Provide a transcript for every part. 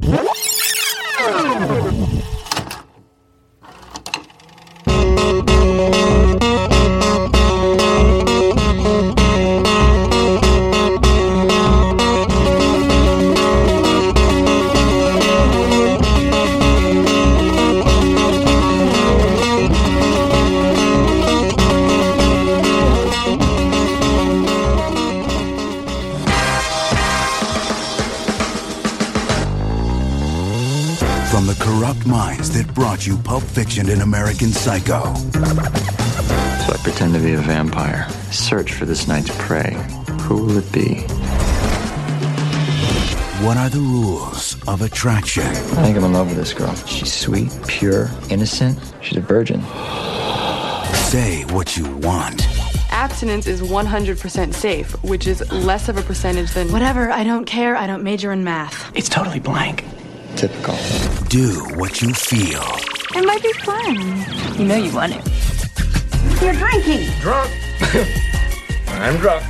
Oh! Corrupt minds that brought you Pulp Fiction and American Psycho. So I pretend to be a vampire. Search for this night's prey. Who will it be? What are the rules of attraction? I think I'm in love with this girl. She's sweet, pure, innocent. She's a virgin. Say what you want. Abstinence is 100% safe, which is less of a percentage than. Whatever, I don't care. I don't major in math. It's totally blank. Typical. Do what you feel. It might be fun. You know you want it. You're drinking. Drunk. I'm drunk.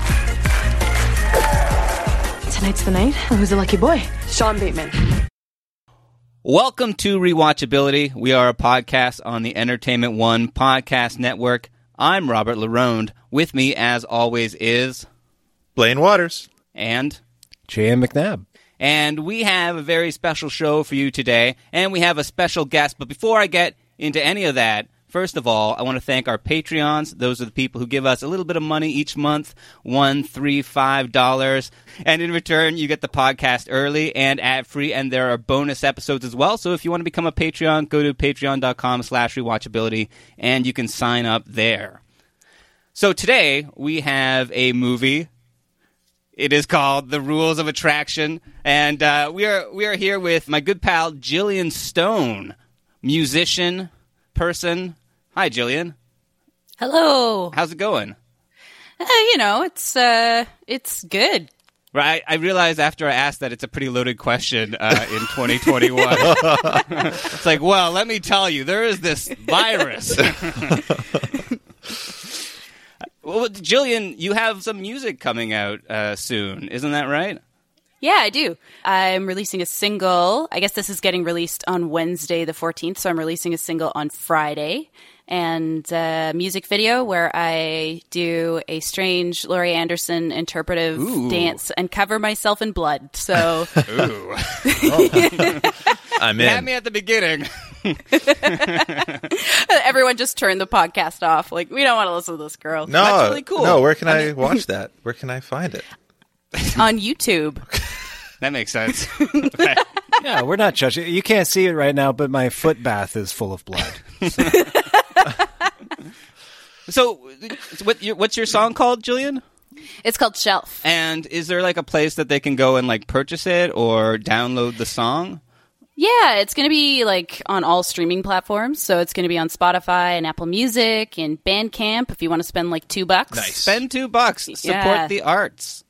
Tonight's the night. Who's the lucky boy? Sean Bateman. Welcome to Rewatchability. We are a podcast on the Entertainment One Podcast Network. I'm Robert Larone. With me, as always, is Blaine Waters. and J.M. McNabb. And we have a very special show for you today, and we have a special guest. But before I get into any of that, first of all, I want to thank our Patreons. Those are the people who give us a little bit of money each month, one, three, five dollars, and in return, you get the podcast early and ad free, and there are bonus episodes as well. So if you want to become a Patreon, go to patreon.com/slash rewatchability, and you can sign up there. So today we have a movie it is called The Rules of Attraction, and uh, we are we are here with my good pal Gillian Stone, musician, person. Hi, Gillian. Hello. How's it going? Uh, you know, it's uh it's good. Right, I realize after I asked that it's a pretty loaded question uh, in 2021. it's like, well, let me tell you, there is this virus. well, Gillian, you have some music coming out uh, soon, isn't that right? Yeah, I do. I'm releasing a single. I guess this is getting released on Wednesday the 14th, so I'm releasing a single on Friday and a music video where I do a strange Laurie Anderson interpretive Ooh. dance and cover myself in blood. So Ooh. Oh. I'm You had me at the beginning. everyone just turned the podcast off. Like, we don't want to listen to this girl. No, That's really cool. No, where can I watch that? Where can I find it? On YouTube. That makes sense. Yeah, we're not judging. You can't see it right now, but my foot bath is full of blood. So, what your, what's your song called, Julian? It's called Shelf. And is there like a place that they can go and like purchase it or download the song? Yeah, it's going to be like on all streaming platforms. So it's going to be on Spotify and Apple Music and Bandcamp if you want to spend like two bucks. Spend two bucks. Support Yeah. the arts,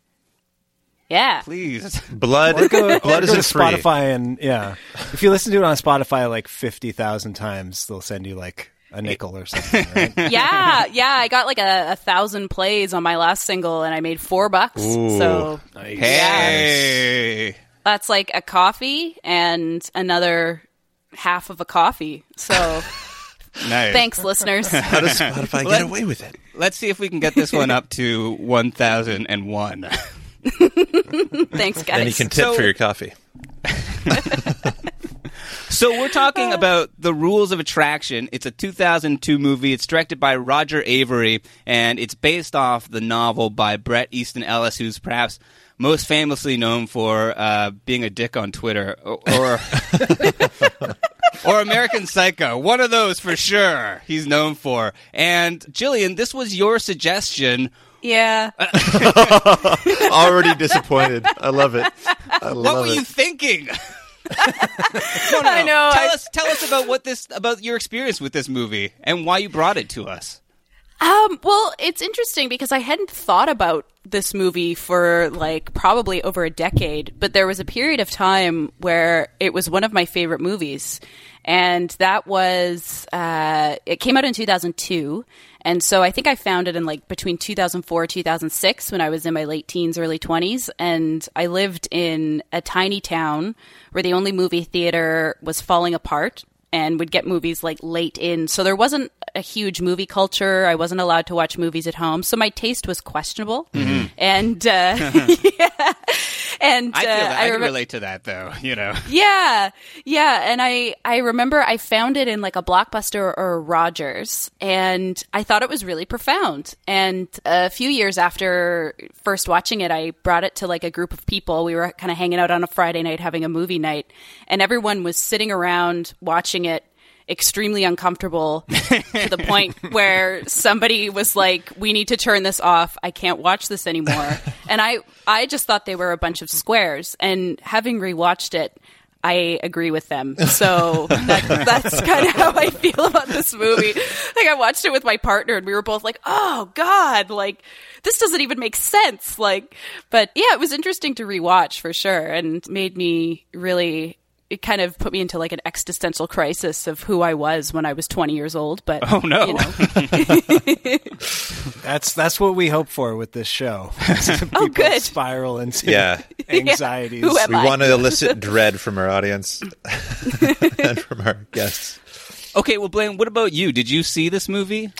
Yeah. please. Blood, Or go, blood or go to isn't free. Spotify and yeah, if you listen to it on Spotify like fifty thousand times, they'll send you like a nickel or something. Right? yeah, yeah. I got like a, a thousand plays on my last single and I made four bucks. So Hey. that's like a coffee and another half of a coffee. So Nice. thanks, listeners. How does Spotify get away with it? Let's see if we can get this one up to 1001. thanks, guys. Then you can tip So- for your coffee. So we're talking about the rules of attraction. It's a 2002 movie. It's directed by Roger Avery, and it's based off the novel by Bret Easton Ellis, who's perhaps most famously known for uh, being a dick on Twitter, or or, or American Psycho. One of those for sure. He's known for. And Gillian, this was your suggestion. Yeah. Already disappointed. I love it. I love What were it. you thinking? No, no, no. I know, Tell I- us, tell us about what this, about your experience with this movie and why you brought it to us. Um, well, it's interesting because I hadn't thought about this movie for like probably over a decade, but there was a period of time where it was one of my favorite movies. And that was, uh, it came out in 2002. And so I think I found it in like between 2004 2006 when I was in my late teens, early 20s. And I lived in a tiny town where the only movie theater was falling apart and would get movies like late in. So there wasn't a huge movie culture. I wasn't allowed to watch movies at home. So my taste was questionable. And, uh, yeah. And, I feel uh. I, can relate to that, though. You know, yeah, yeah, and I I remember I found it in like a Blockbuster or a Rogers, and I thought it was really profound. And a few years after first watching it, I brought it to like a group of people. We were kind of hanging out on a Friday night having a movie night, and everyone was sitting around watching it extremely uncomfortable to the point where somebody was like we need to turn this off i can't watch this anymore and i i just thought they were a bunch of squares and having rewatched it I agree with them. So that, that's kind of how I feel about this movie. Like I watched it with my partner and we were both like, "Oh god, like this doesn't even make sense." Like but yeah, it was interesting to rewatch for sure and made me really it kind of put me into like an existential crisis of who I was when I was 20 years old, but Oh, no. you know. That's that's what we hope for with this show. Oh, good. Spiral into Yeah. anxieties. Who am we I? want to elicit dread from our audience and from our guests. okay. Well, Blaine, what about you? Did you see this movie?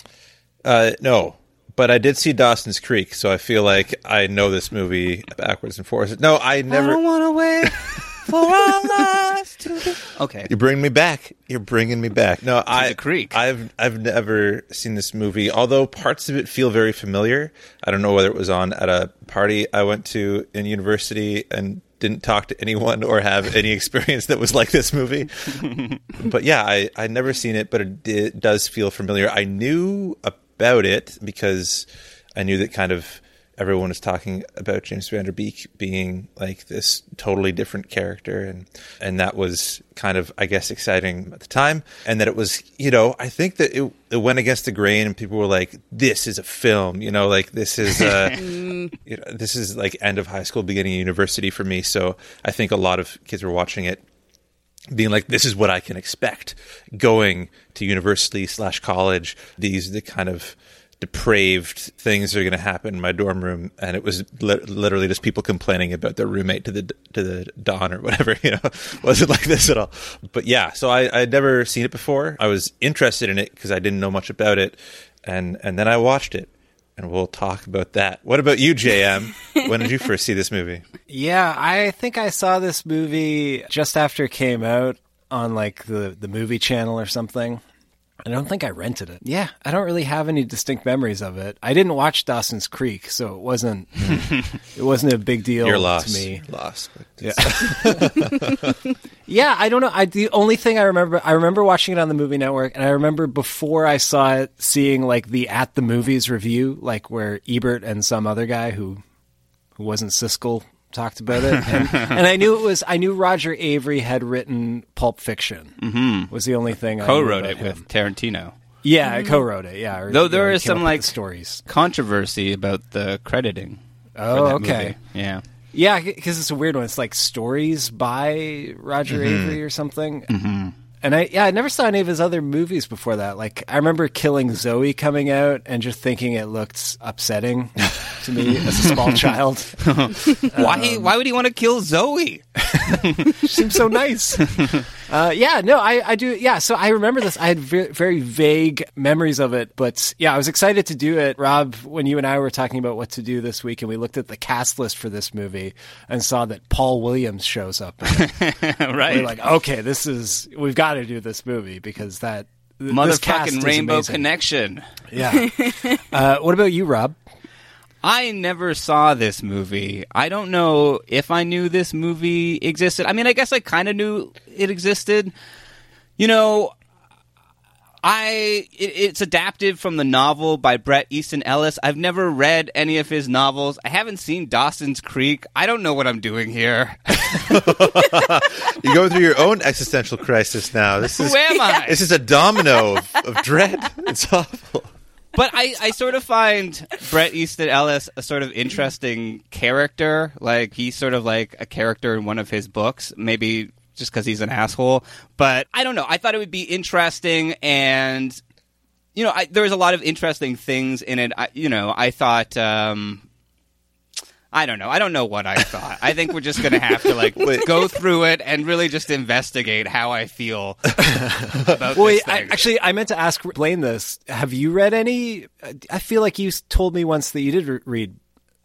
Uh, no, but I did see Dawson's Creek, so I feel like I know this movie backwards and forwards. No, I never. I don't want to wait for our lives to be. Okay. You bring me back. You're bringing me back. No, I the creek. I've I've never seen this movie. Although parts of it feel very familiar. I don't know whether it was on at a party I went to in university and didn't talk to anyone or have any experience that was like this movie. but yeah, I I'd never seen it, but it, it does feel familiar. I knew about it because I knew that kind of everyone was talking about James Van Der Beek being like this totally different character and and that was kind of I guess exciting at the time and that it was you know I think that it, it went against the grain and people were like this is a film you know like this is uh you know, this is like end of high school beginning of university for me so I think a lot of kids were watching it being like, this is what I can expect going to university slash college. These are the kind of depraved things are going to happen in my dorm room. And it was li- literally just people complaining about their roommate to the, to the don or whatever, you know, wasn't like this at all. But yeah, so I, I'd never seen it before. I was interested in it because I didn't know much about it. And, and then I watched it and we'll talk about that. What about you, JM? when did you first see this movie? Yeah, I think I saw this movie just after it came out on like the the movie channel or something. I don't think I rented it. Yeah, I don't really have any distinct memories of it. I didn't watch Dawson's Creek, so it wasn't hmm. it wasn't a big deal Your loss. to me. Loss. Yeah. yeah, I don't know. I the only thing I remember I remember watching it on the movie network and I remember before I saw it seeing like the at the movies review, like where Ebert and some other guy who who wasn't Siskel talked about it. And, and I knew it was I knew Roger Avery had written Pulp Fiction. Mm-hmm. Was the only thing I Co-wrote it him. with Tarantino. Yeah, I mm-hmm. co-wrote it. Yeah, or, Though you there know, he is came some like stories. controversy about the crediting. Oh, okay. movie. Yeah. Yeah, because it's a weird one. It's like stories by Roger mm-hmm. Avery or something. Mm-hmm. And I yeah, I never saw any of his other movies before that. Like I remember Killing Zoe coming out and just thinking it looked upsetting to me as a small child. why? Um, why would he want to kill Zoe? Seems so nice. uh, yeah, no, I, I do. Yeah, so I remember this. I had very, very vague memories of it, but yeah, I was excited to do it. Rob, when you and I were talking about what to do this week, and we looked at the cast list for this movie and saw that Paul Williams shows up. right. We're like, okay, this is we've got to do this movie because that th- Motherfucking Rainbow. Connection. Yeah. uh, what about you, Rob? I never saw this movie. I don't know if I knew this movie existed. I mean, I guess I kind of knew it existed. You know, I it, it's adapted from the novel by Bret Easton Ellis. I've never read any of his novels. I haven't seen Dawson's Creek. I don't know what I'm doing here. You're going through your own existential crisis now. This is Who am I? This is a domino of, of dread. It's awful. But I, I sort of find Bret Easton Ellis a sort of interesting character. Like he's sort of like a character in one of his books, maybe just because he's an asshole. But I don't know. I thought it would be interesting, and you know, I, there was a lot of interesting things in it. I, you know, I thought. Um, I don't know. I don't know what I thought. I think we're just going to have to like go through it and really just investigate how I feel about Well, this wait, I, thing. actually, I meant to ask Blaine this. Have you read any? I feel like you told me once that you did re- read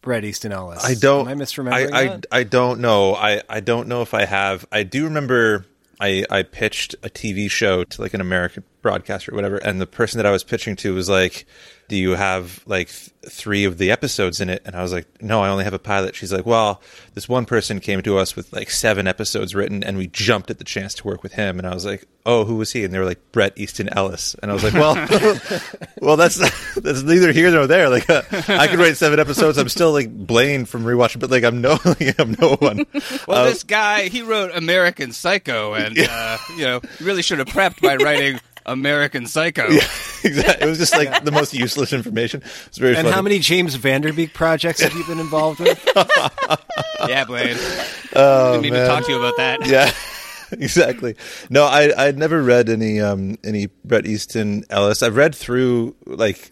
Bret Easton Ellis. I don't. Am I misremembering I, I, that? I don't know. I, I don't know if I have. I do remember I, I pitched a TV show to like an American broadcaster or whatever, and the person that I was pitching to was like, "Do you have like th- three of the episodes in it?" And I was like, "No, I only have a pilot." She's like, "Well, this one person came to us with like seven episodes written, and we jumped at the chance to work with him." And I was like, "Oh, who was he?" And they were like, "Bret Easton Ellis." And I was like, "Well, well, that's that's neither here nor there. Like, uh, I could write seven episodes. I'm still like Blaine from rewatching, but like, I'm no, like, I'm no one." Well, Uh, this guy, he wrote American Psycho, and uh, you know, really should have prepped by writing American Psycho. Yeah, exactly. It was just like the most useless information. It's very and funny. how many James Van Der Beek projects have you been involved with? Yeah, Blaine. Oh, I need to man. talk to you about that. Yeah, exactly. No, I I'd never read any um any Bret Easton Ellis. I've read through like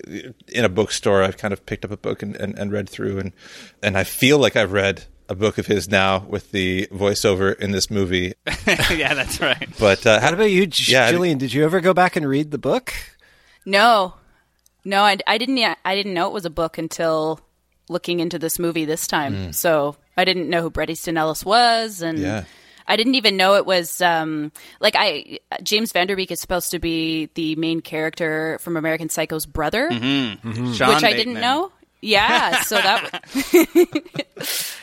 in a bookstore. I've kind of picked up a book and, and, and read through and and I feel like I've read a book of his now with the voiceover in this movie. yeah, that's right. But uh, What about you, J- Yeah, Gillian? Did you ever go back and read the book? No, no, I, I didn't. I didn't know it was a book until looking into this movie this time. Mm. So I didn't know who Bret Easton Ellis was, and Yeah. I didn't even know it was um, like I James Van Der Beek is supposed to be the main character from American Psycho's brother, Mm-hmm. Sean which I didn't Bateman. know. Yeah, so that.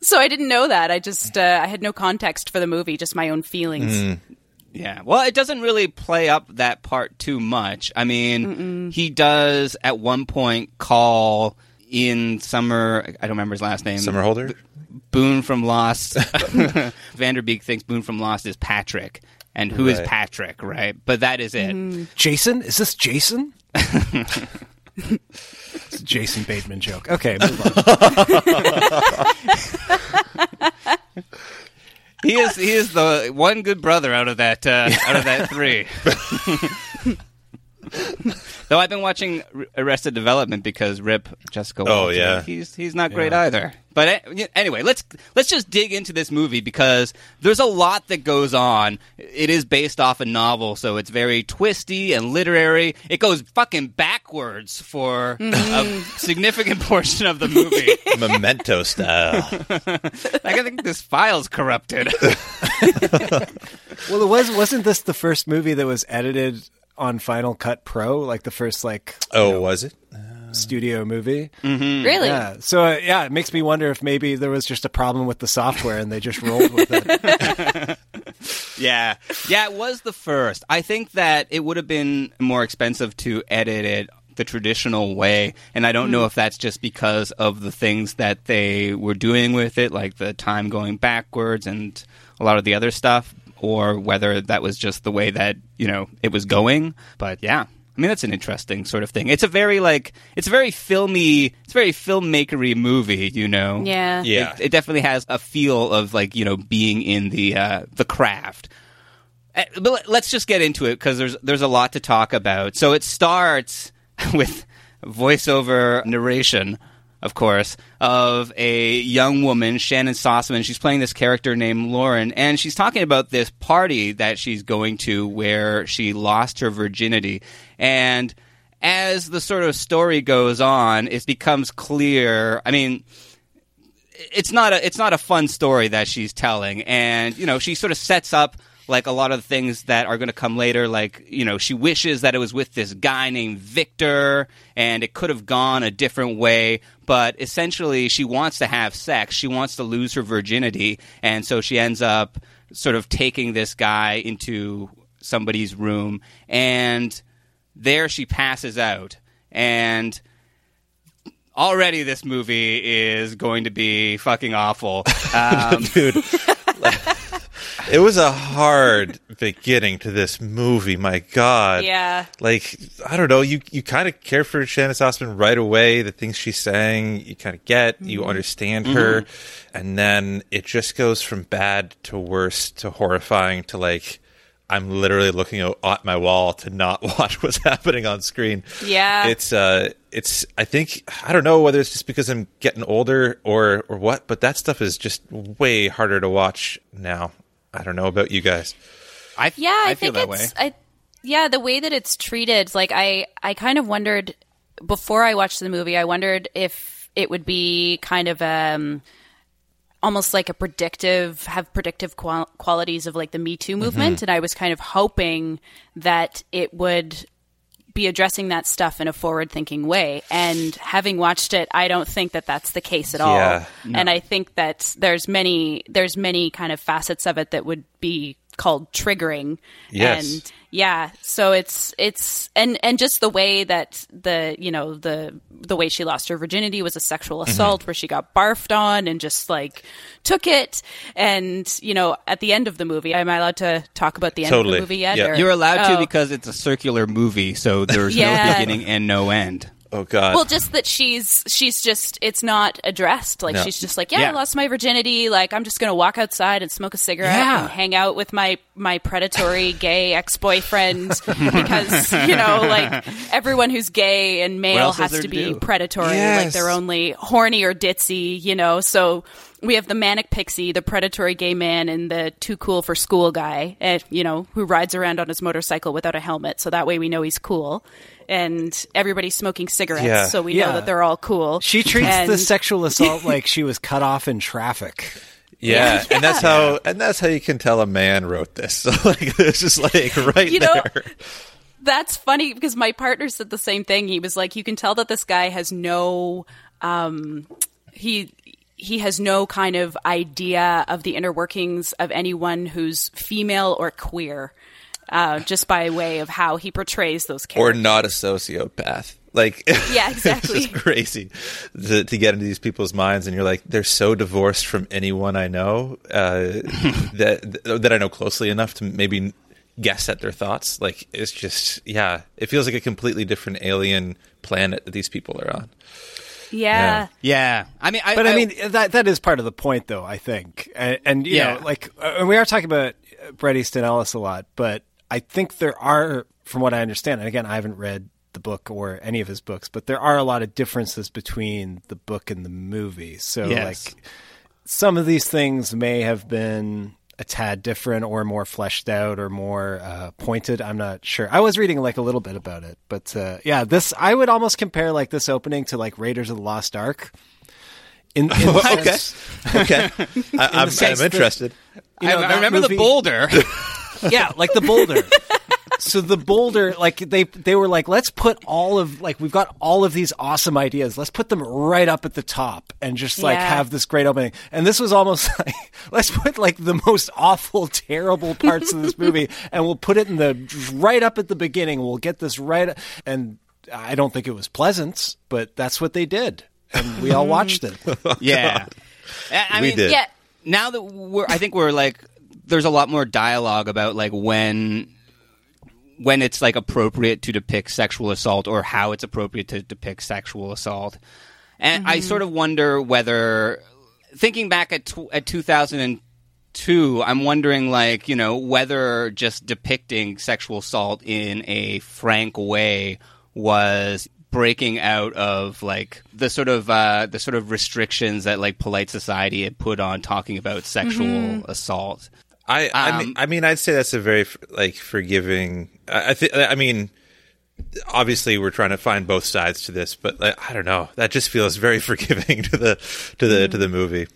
so I didn't know that. I just uh, I had no context for the movie, just my own feelings. Mm. Yeah. Well, it doesn't really play up that part too much. I mean, he does at one point call in Summer. I don't remember his last name. Somerhalder. Boone from Lost. Van Der Beek thinks Boone from Lost is Patrick. And who is Right. Patrick, right? But that is it. Jason? Is this Jason? it's a Jason Bateman joke. Okay, move on. He is he is the one good brother out of that uh, out of that three. Though I've been watching Arrested Development because Rip Jessica. Oh, Walter, yeah. he's he's not great either. But anyway, let's let's just dig into this movie because there's a lot that goes on. It is based off a novel, so it's very twisty and literary. It goes fucking backwards for a mm-hmm. significant portion of the movie. Memento style. I think this file's corrupted. well, it was wasn't this the first movie that was edited on Final Cut Pro, like the first like Oh, was it? Studio movie? Mm-hmm. Really? Yeah. So uh, yeah, it makes me wonder if maybe there was just a problem with the software and they just rolled with it. Yeah. Yeah, it was the first. I think that it would have been more expensive to edit it the traditional way. And I don't know if that's just because of the things that they were doing with it, like the time going backwards and a lot of the other stuff, or whether that was just the way that, you know, it was going. But yeah. I mean that's an interesting sort of thing. It's a very like it's a very filmy, it's a very filmmakery movie, you know. Yeah. Yeah. It, it definitely has a feel of like you know being in the uh, the craft. Uh, But let's just get into it because there's there's a lot to talk about. So it starts with voiceover narration, of course, of a young woman, Shannyn Sossamon. She's playing this character named Lauren, and she's talking about this party that she's going to where she lost her virginity. And as the sort of story goes on, it becomes clear. I mean, it's not a it's not a fun story that she's telling and you know she sort of sets up like a lot of the things that are going to come later like you know she wishes that it was with this guy named Victor and it could have gone a different way but essentially she wants to have sex. She wants to lose her virginity and so she ends up sort of taking this guy into somebody's room, and there she passes out, and already this movie is going to be fucking awful. Um, Dude, it was a hard beginning to this movie. My God, Yeah. Like I don't know, you you kind of care for Shannyn Sossamon right away. The things she's saying, you kind of get, you Mm-hmm. understand her, and then it just goes from bad to worse to horrifying to like. I'm literally looking at at my wall to not watch what's happening on screen. Yeah. it's uh, it's. I think I don't know whether it's just because I'm getting older or or what, but that stuff is just way harder to watch now. I don't know about you guys. I Yeah, I, I feel think that it's way. I yeah, the way that it's treated, like I I kind of wondered before I watched the movie, I wondered if it would be kind of um almost like a predictive have predictive qual- qualities of like the Me Too movement and I was kind of hoping that it would be addressing that stuff in a forward thinking way. And having watched it I don't think that that's the case at all. Yeah. and I think that there's many there's many kind of facets of it that would be called triggering Yes. and yeah so it's it's and and just the way that the you know the the way she lost her virginity was a sexual Mm-hmm. assault where she got barfed on and just like took it and you know at the end of the movie am i allowed to talk about the end of the movie yet Yeah. or- You're allowed to Oh. because it's a circular movie, so there's no beginning and no end. Oh God. Well, just that she's she's just it's not addressed. Like No. she's just like, yeah, Yeah. I lost my virginity. Like I'm just gonna walk outside and smoke a cigarette Yeah. and hang out with my my predatory gay ex boyfriend because you know like everyone who's gay and male has to to be do? predatory. Like they're only horny or ditzy. You know, so. We have the manic pixie, the predatory gay man, and the too cool for school guy, eh, you know, who rides around on his motorcycle without a helmet. So that way we know he's cool. And everybody's smoking cigarettes, Yeah. so we Yeah. know that they're all cool. She treats the sexual assault like she was cut off in traffic. Yeah, and that's how and that's how you can tell a man wrote this. So like it's just like right You know, there. That's funny because my partner said the same thing. He was like, "You can tell that this guy has no, um, he." He has no kind of idea of the inner workings of anyone who's female or queer, uh, just by way of how he portrays those characters. Or not a sociopath. Like Yeah, it's exactly. just crazy to, to get into these people's minds, and you're like, they're so divorced from anyone I know uh, that that I know closely enough to maybe guess at their thoughts. Like it's just yeah, it feels like a completely different alien planet that these people are on. yeah. Yeah, I mean, I, But I, mean that that is part of the point, though. I think, and, and you Yeah. know, like uh, and we are talking about Bret Easton Ellis a lot, but I think there are, from what I understand, and again, I haven't read the book or any of his books, but there are a lot of differences between the book and the movie. So, Yes. like, some of these things may have been a tad different or more fleshed out or more uh, pointed. I'm not sure. I was reading like a little bit about it, but uh, yeah, this I would almost compare like this opening to like Raiders of the Lost Ark. In, in the Okay. sense- Okay, I, I'm, sense I'm that- interested. you know, I, I remember movie- the boulder. yeah, like the boulder. so the boulder, like they they were like, let's put all of like we've got all of these awesome ideas. Let's put them right up at the top and just like Yeah. have this great opening. And this was almost like let's put like the most awful, terrible parts of this movie, and we'll put it in the right up at the beginning. We'll get this right, and I don't think it was pleasant, but that's what they did, and we all watched it. yeah, I, I We mean, did. Yeah. now that we're, I think we're like, there's a lot more dialogue about like when, when it's like appropriate to depict sexual assault or how it's appropriate to depict sexual assault, and I sort of wonder whether, thinking back at tw- at 2002, I'm wondering like you know whether just depicting sexual assault in a frank way was breaking out of like the sort of uh, the sort of restrictions that like polite society had put on talking about sexual assault. I I, Um, mean, I mean, I'd say that's a very like forgiving. I, I think. I mean, obviously, we're trying to find both sides to this, but like, I don't know. That just feels very forgiving to the to the to the movie.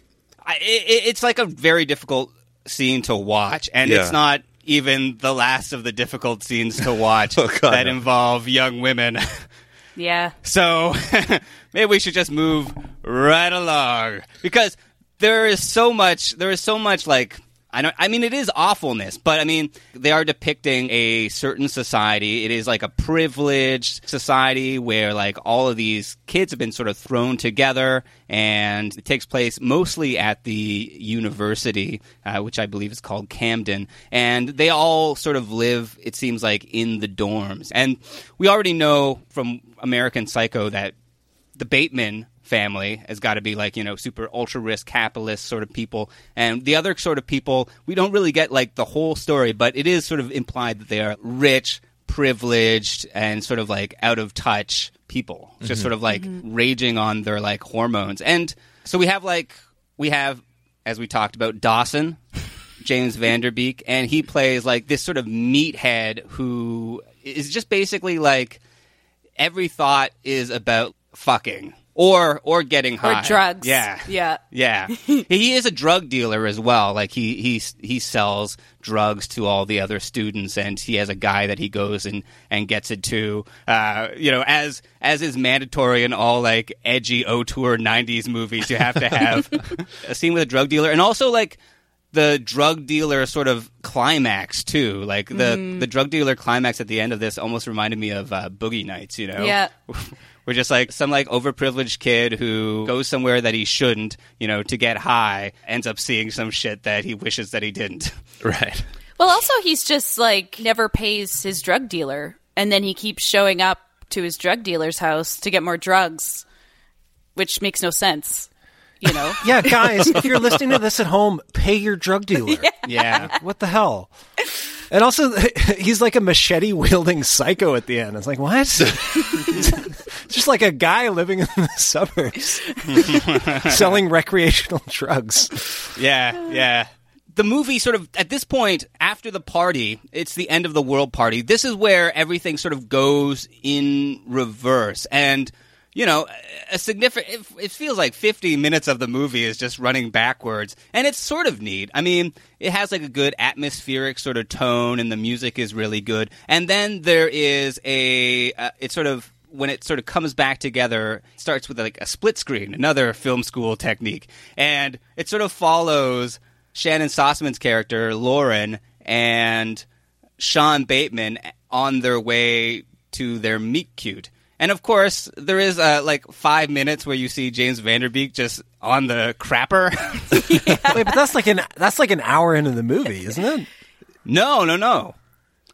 I, it, it's like a very difficult scene to watch, and Yeah. it's not even the last of the difficult scenes to watch Oh, God, that no. involve young women. Yeah. So maybe we should just move right along because there is so much. There is so much like I don't. I mean, it is awfulness, but I mean, they are depicting a certain society. It is like a privileged society where like all of these kids have been sort of thrown together, and it takes place mostly at the university, uh, which I believe is called Camden, and they all sort of live. It seems like in the dorms, and we already know from American Psycho that the Bateman family has got to be like you know super ultra risk capitalist sort of people. And the other sort of people we don't really get like the whole story but it is sort of implied that they are rich privileged and sort of like out of touch people. Just Mhm. sort of like raging on their like hormones. And so we have like we have as we talked about dawson James Van Der Beek, and he plays like this sort of meathead who is just basically like every thought is about fucking or or getting high Or drugs. Yeah, Yeah. yeah. he is a drug dealer as well. Like he he he sells drugs to all the other students, and he has a guy that he goes and and gets it to. Uh, you know, as as is mandatory in all like edgy auteur '90s movies, you have to have a scene with a drug dealer, and also like the drug dealer sort of climax too. Like the Mhm. the drug dealer climax at the end of this almost reminded me of uh, Boogie Nights. You know, Yeah. we're just like some like overprivileged kid who goes somewhere that he shouldn't, you know, to get high, ends up seeing some shit that he wishes that he didn't. Right. Well, also he's just like never pays his drug dealer, and then he keeps showing up to his drug dealer's house to get more drugs, which makes no sense. You know? Yeah, guys, if you're listening to this at home, pay your drug dealer. Yeah. What the hell? And also, he's like a machete wielding psycho at the end. It's like, what? Just like a guy living in the suburbs selling recreational drugs. Yeah, yeah. The movie sort of at this point after the party, it's the end of the world party. This is where everything sort of goes in reverse and you know, a significant it, feels like 50 minutes of the movie is just running backwards and it's sort of neat. I mean, it has like a good atmospheric sort of tone and the music is really good. And then there is a uh, it's sort of when it sort of comes back together, starts with like a split screen, another film school technique, and it sort of follows Shannyn Sossamon's character Lauren and Sean Bateman on their way to their meet cute. And of course, there is uh, like five minutes where you see James Van Der Beek just on the crapper. Wait, but that's like an that's like an hour into the movie, isn't it? no, no, no.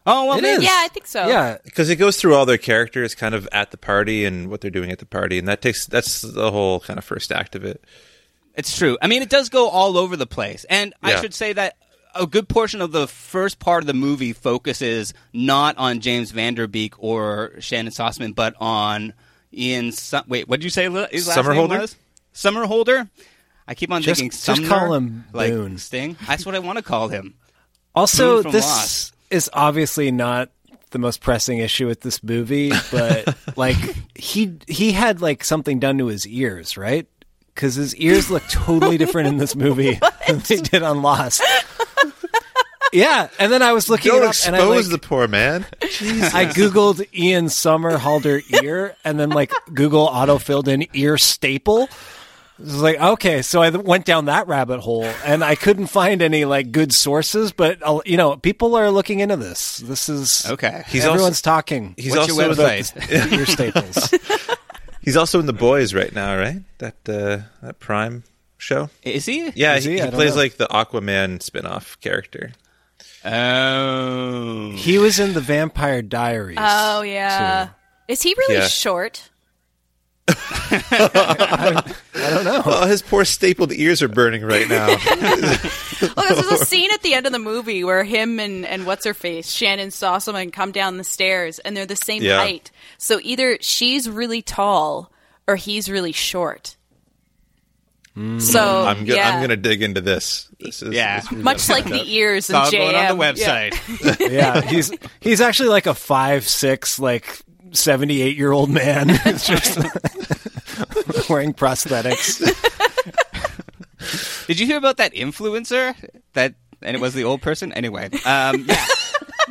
Oh well, It maybe. is. Yeah, I think so. Yeah, because it goes through all their characters kind of at the party and what they're doing at the party and that takes that's the whole kind of first act of it It's true. I mean, it does go all over the place. And I should say that a good portion of the first part of the movie focuses not on James Van Der Beek or Shannyn Sossamon, but on Ian. Su- Wait, what did you say his last name Somerhalder? was? Somerhalder? I keep on Just- thinking just Sumner, call him like Boone. Sting. That's what I want to call him. Also, this Lost. is obviously not the most pressing issue with this movie, but like he he had like something done to his ears, right? Because his ears look totally different in this movie than they did on Lost. Yeah, and then I was looking don't it up, and I expose like, the poor man I googled Ian Somerhalder ear, and then like Google auto filled in ear staple. It was like okay, so I went down that rabbit hole, and I couldn't find any like good sources. But uh, you know, people are looking into this. This is Okay. He's everyone's also- talking. he's What's your also website? ear staples. he's also in the boys right now right that uh, that prime show Is he? yeah Is he, he? he plays know. like the aquaman spin-off character Oh. he was in the Vampire Diaries. Oh yeah. Is he really Yeah. short? I don't know. oh his poor stapled ears are burning right now Well, there's a scene at the end of the movie where him and, and what's her face, Shannyn Sossamon come down the stairs and they're the same Yeah. height. So either she's really tall or he's really short. So i'm, go- yeah. I'm gonna dig into this this is Yeah. this is- much like the ears It's in JM. going on the Yeah. website. yeah, he's he's actually like a five six, like seventy eight year old man. It's just wearing prosthetics. Did you hear about that influencer? That and it was the old person. Anyway, um, yeah.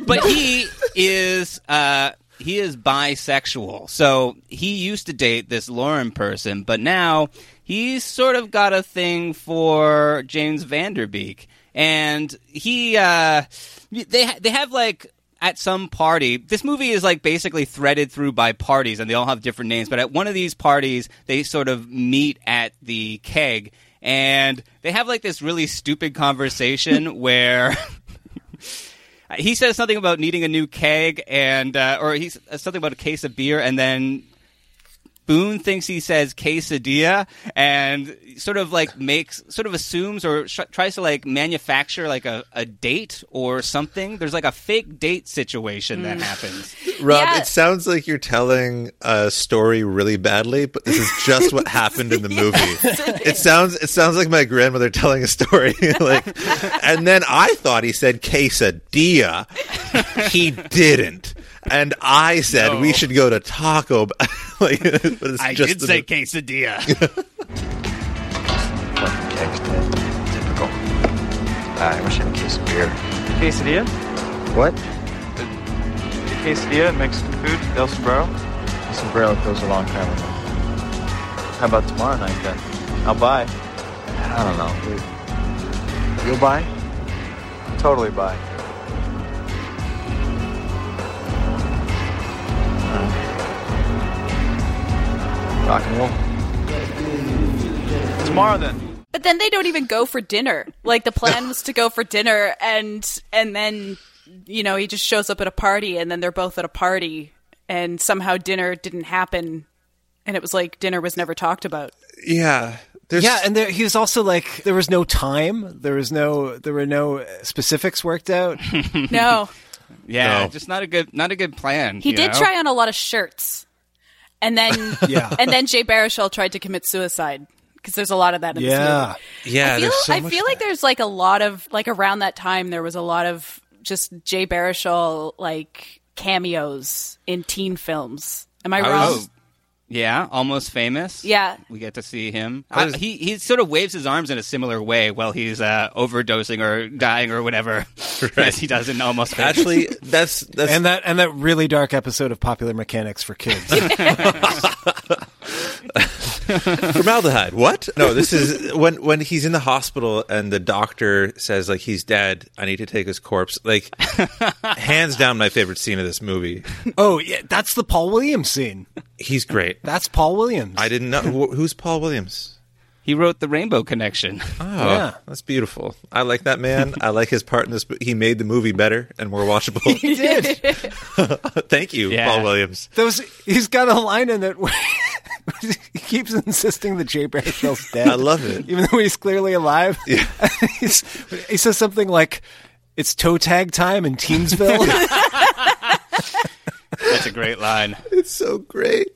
but he is uh, he is bisexual. So he used to date this Lauren person, but now he's sort of got a thing for James Van Der Beek, and he uh, they they have like at some party. This movie is like basically threaded through by parties, and they all have different names. But at one of these parties, they sort of meet at the keg, and they have like this really stupid conversation where. He says something about needing a new keg, and uh, or he's something about a case of beer, and then Boone thinks he says quesadilla and sort of like makes, sort of assumes or sh- tries to like manufacture like a, a date or something. There's like a fake date situation that mm. happens. Rob, Yeah. it sounds like you're telling a story really badly, but this is just what happened in the movie. It sounds it sounds like my grandmother telling a story. like, and then I thought he said quesadilla. He didn't, and I said we should go to Taco. Bell. like, but it's I just did the- say quesadilla. Fucking keg's dead. Typical. I wish I had a case of beer. Quesadilla? What? The quesadilla, Mexican food, El Sombrero? El Sombrero goes a long time ago. How about tomorrow night then? I'll buy. I don't know. You'll buy? Totally buy. Rock and roll. Tomorrow then. But then they don't even go for dinner. Like the plan was to go for dinner, and and then you know he just shows up at a party, and then they're both at a party, and somehow dinner didn't happen, and it was like dinner was never talked about. yeah. There's, Yeah, and there, he was also like, there was no time. There was no, there were no specifics worked out. No, yeah, No. just not a good, not a good plan. he you did know? try on a lot of shirts, and then Yeah. and then Jay Baruchel tried to commit suicide because there's a lot of that in this Yeah. movie. yeah. I feel, so I feel like there's like a lot of like around that time there was a lot of just Jay Baruchel like cameos in teen films. Am I, I wrong? was- yeah, almost famous. Yeah. we get to see him. I he he sort of waves his arms in a similar way while he's uh, overdosing or dying or whatever, as he does in almost famous. Actually, that's that's And that, and that really dark episode of Popular Mechanics for Kids. formaldehyde. What? No, this is when when he's in the hospital and the doctor says like he's dead. I need to take his corpse. Like hands down, my favorite scene of this movie. oh, yeah, that's the Paul Williams scene. He's great. That's Paul Williams. I didn't know wh- who's Paul Williams. He wrote the Rainbow Connection. Oh, Yeah. that's beautiful. I like that man. I like his part in this. He made the movie better and more watchable. He did. Thank you, Yeah. Paul Williams. Those, he's got a line in it where he keeps insisting that Jay Baruchel's dead. I love it. Even though he's clearly alive. He's- he says something like, it's toe tag time in Teensville. That's a great line. It's so great.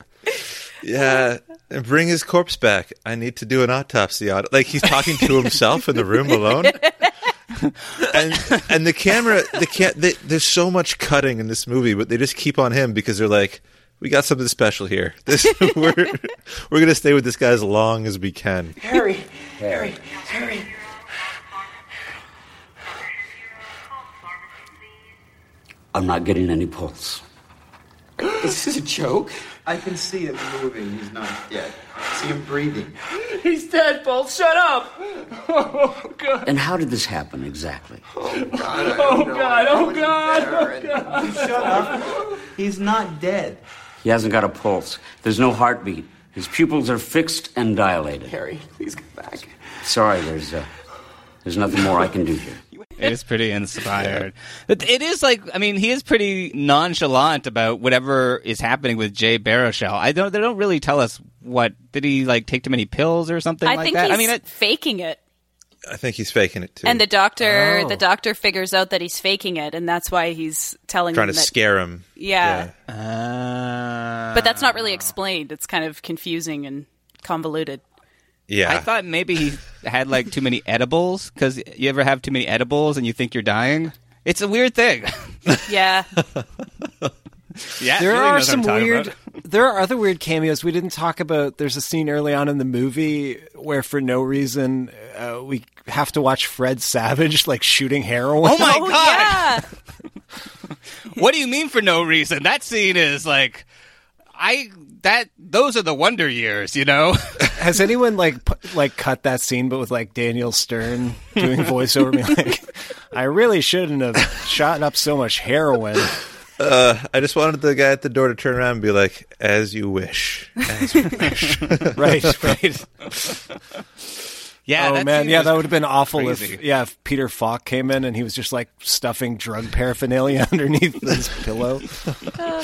Yeah, and bring his corpse back. I need to do an autopsy on it. Like he's talking to himself in the room alone. and and the camera, the ca- they, there's so much cutting in this movie, but they just keep on him because they're like, we got something special here. This we're we're gonna stay with this guy as long as we can. Harry, Harry, Harry. I'm not getting any pulse. This is a joke? I can see him moving. He's not dead. I see him breathing. He's dead, Bolt. Shut up. Oh, God. And how did this happen exactly? Oh, God. Oh, God. Oh, God. Oh, God. Shut up. He's not dead. He hasn't got a pulse. There's no heartbeat. His pupils are fixed and dilated. Harry, please come back. Sorry, there's uh, there's nothing more I can do here. It is pretty inspired. But It is like, I mean, he is pretty nonchalant about whatever is happening with Jay Baruchel. I don't. They don't really tell us what did he like take too many pills or something I like think that. he's I mean, it, faking it. I think he's faking it too. And the doctor, Oh. the doctor figures out that he's faking it, and that's why he's telling trying him to that. scare him. Yeah. uh, But that's not really explained. It's kind of confusing and convoluted. Yeah. I thought maybe he had like too many edibles because you ever have too many edibles and you think you're dying. It's a weird thing. Yeah. yeah, there Julie are some weird. about. There are other weird cameos we didn't talk about. There's a scene early on in the movie where, for no reason, uh, we have to watch Fred Savage like shooting heroin. Oh my oh god! yeah. what do you mean for no reason? That scene is like, I that those are the wonder years, you know. Has anyone like pu- like cut that scene, but with like Daniel Stern doing voiceover, me like, "I really shouldn't have shot up so much heroin." Uh, I just wanted the guy at the door to turn around and be like, "As you wish, as you wish." right, right. Yeah, oh man, yeah, that would have been awful crazy. if yeah, if Peter Falk came in and he was just like stuffing drug paraphernalia underneath his pillow. Uh,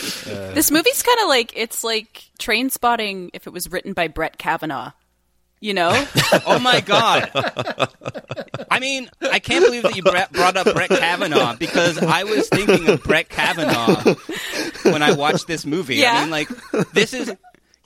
This movie's kind of like it's like Trainspotting if it was written by Brett Kavanaugh. You know, oh my god! I mean, I can't believe that you brought up Brett Kavanaugh because I was thinking of Brett Kavanaugh when I watched this movie. Yeah. I mean, like this is,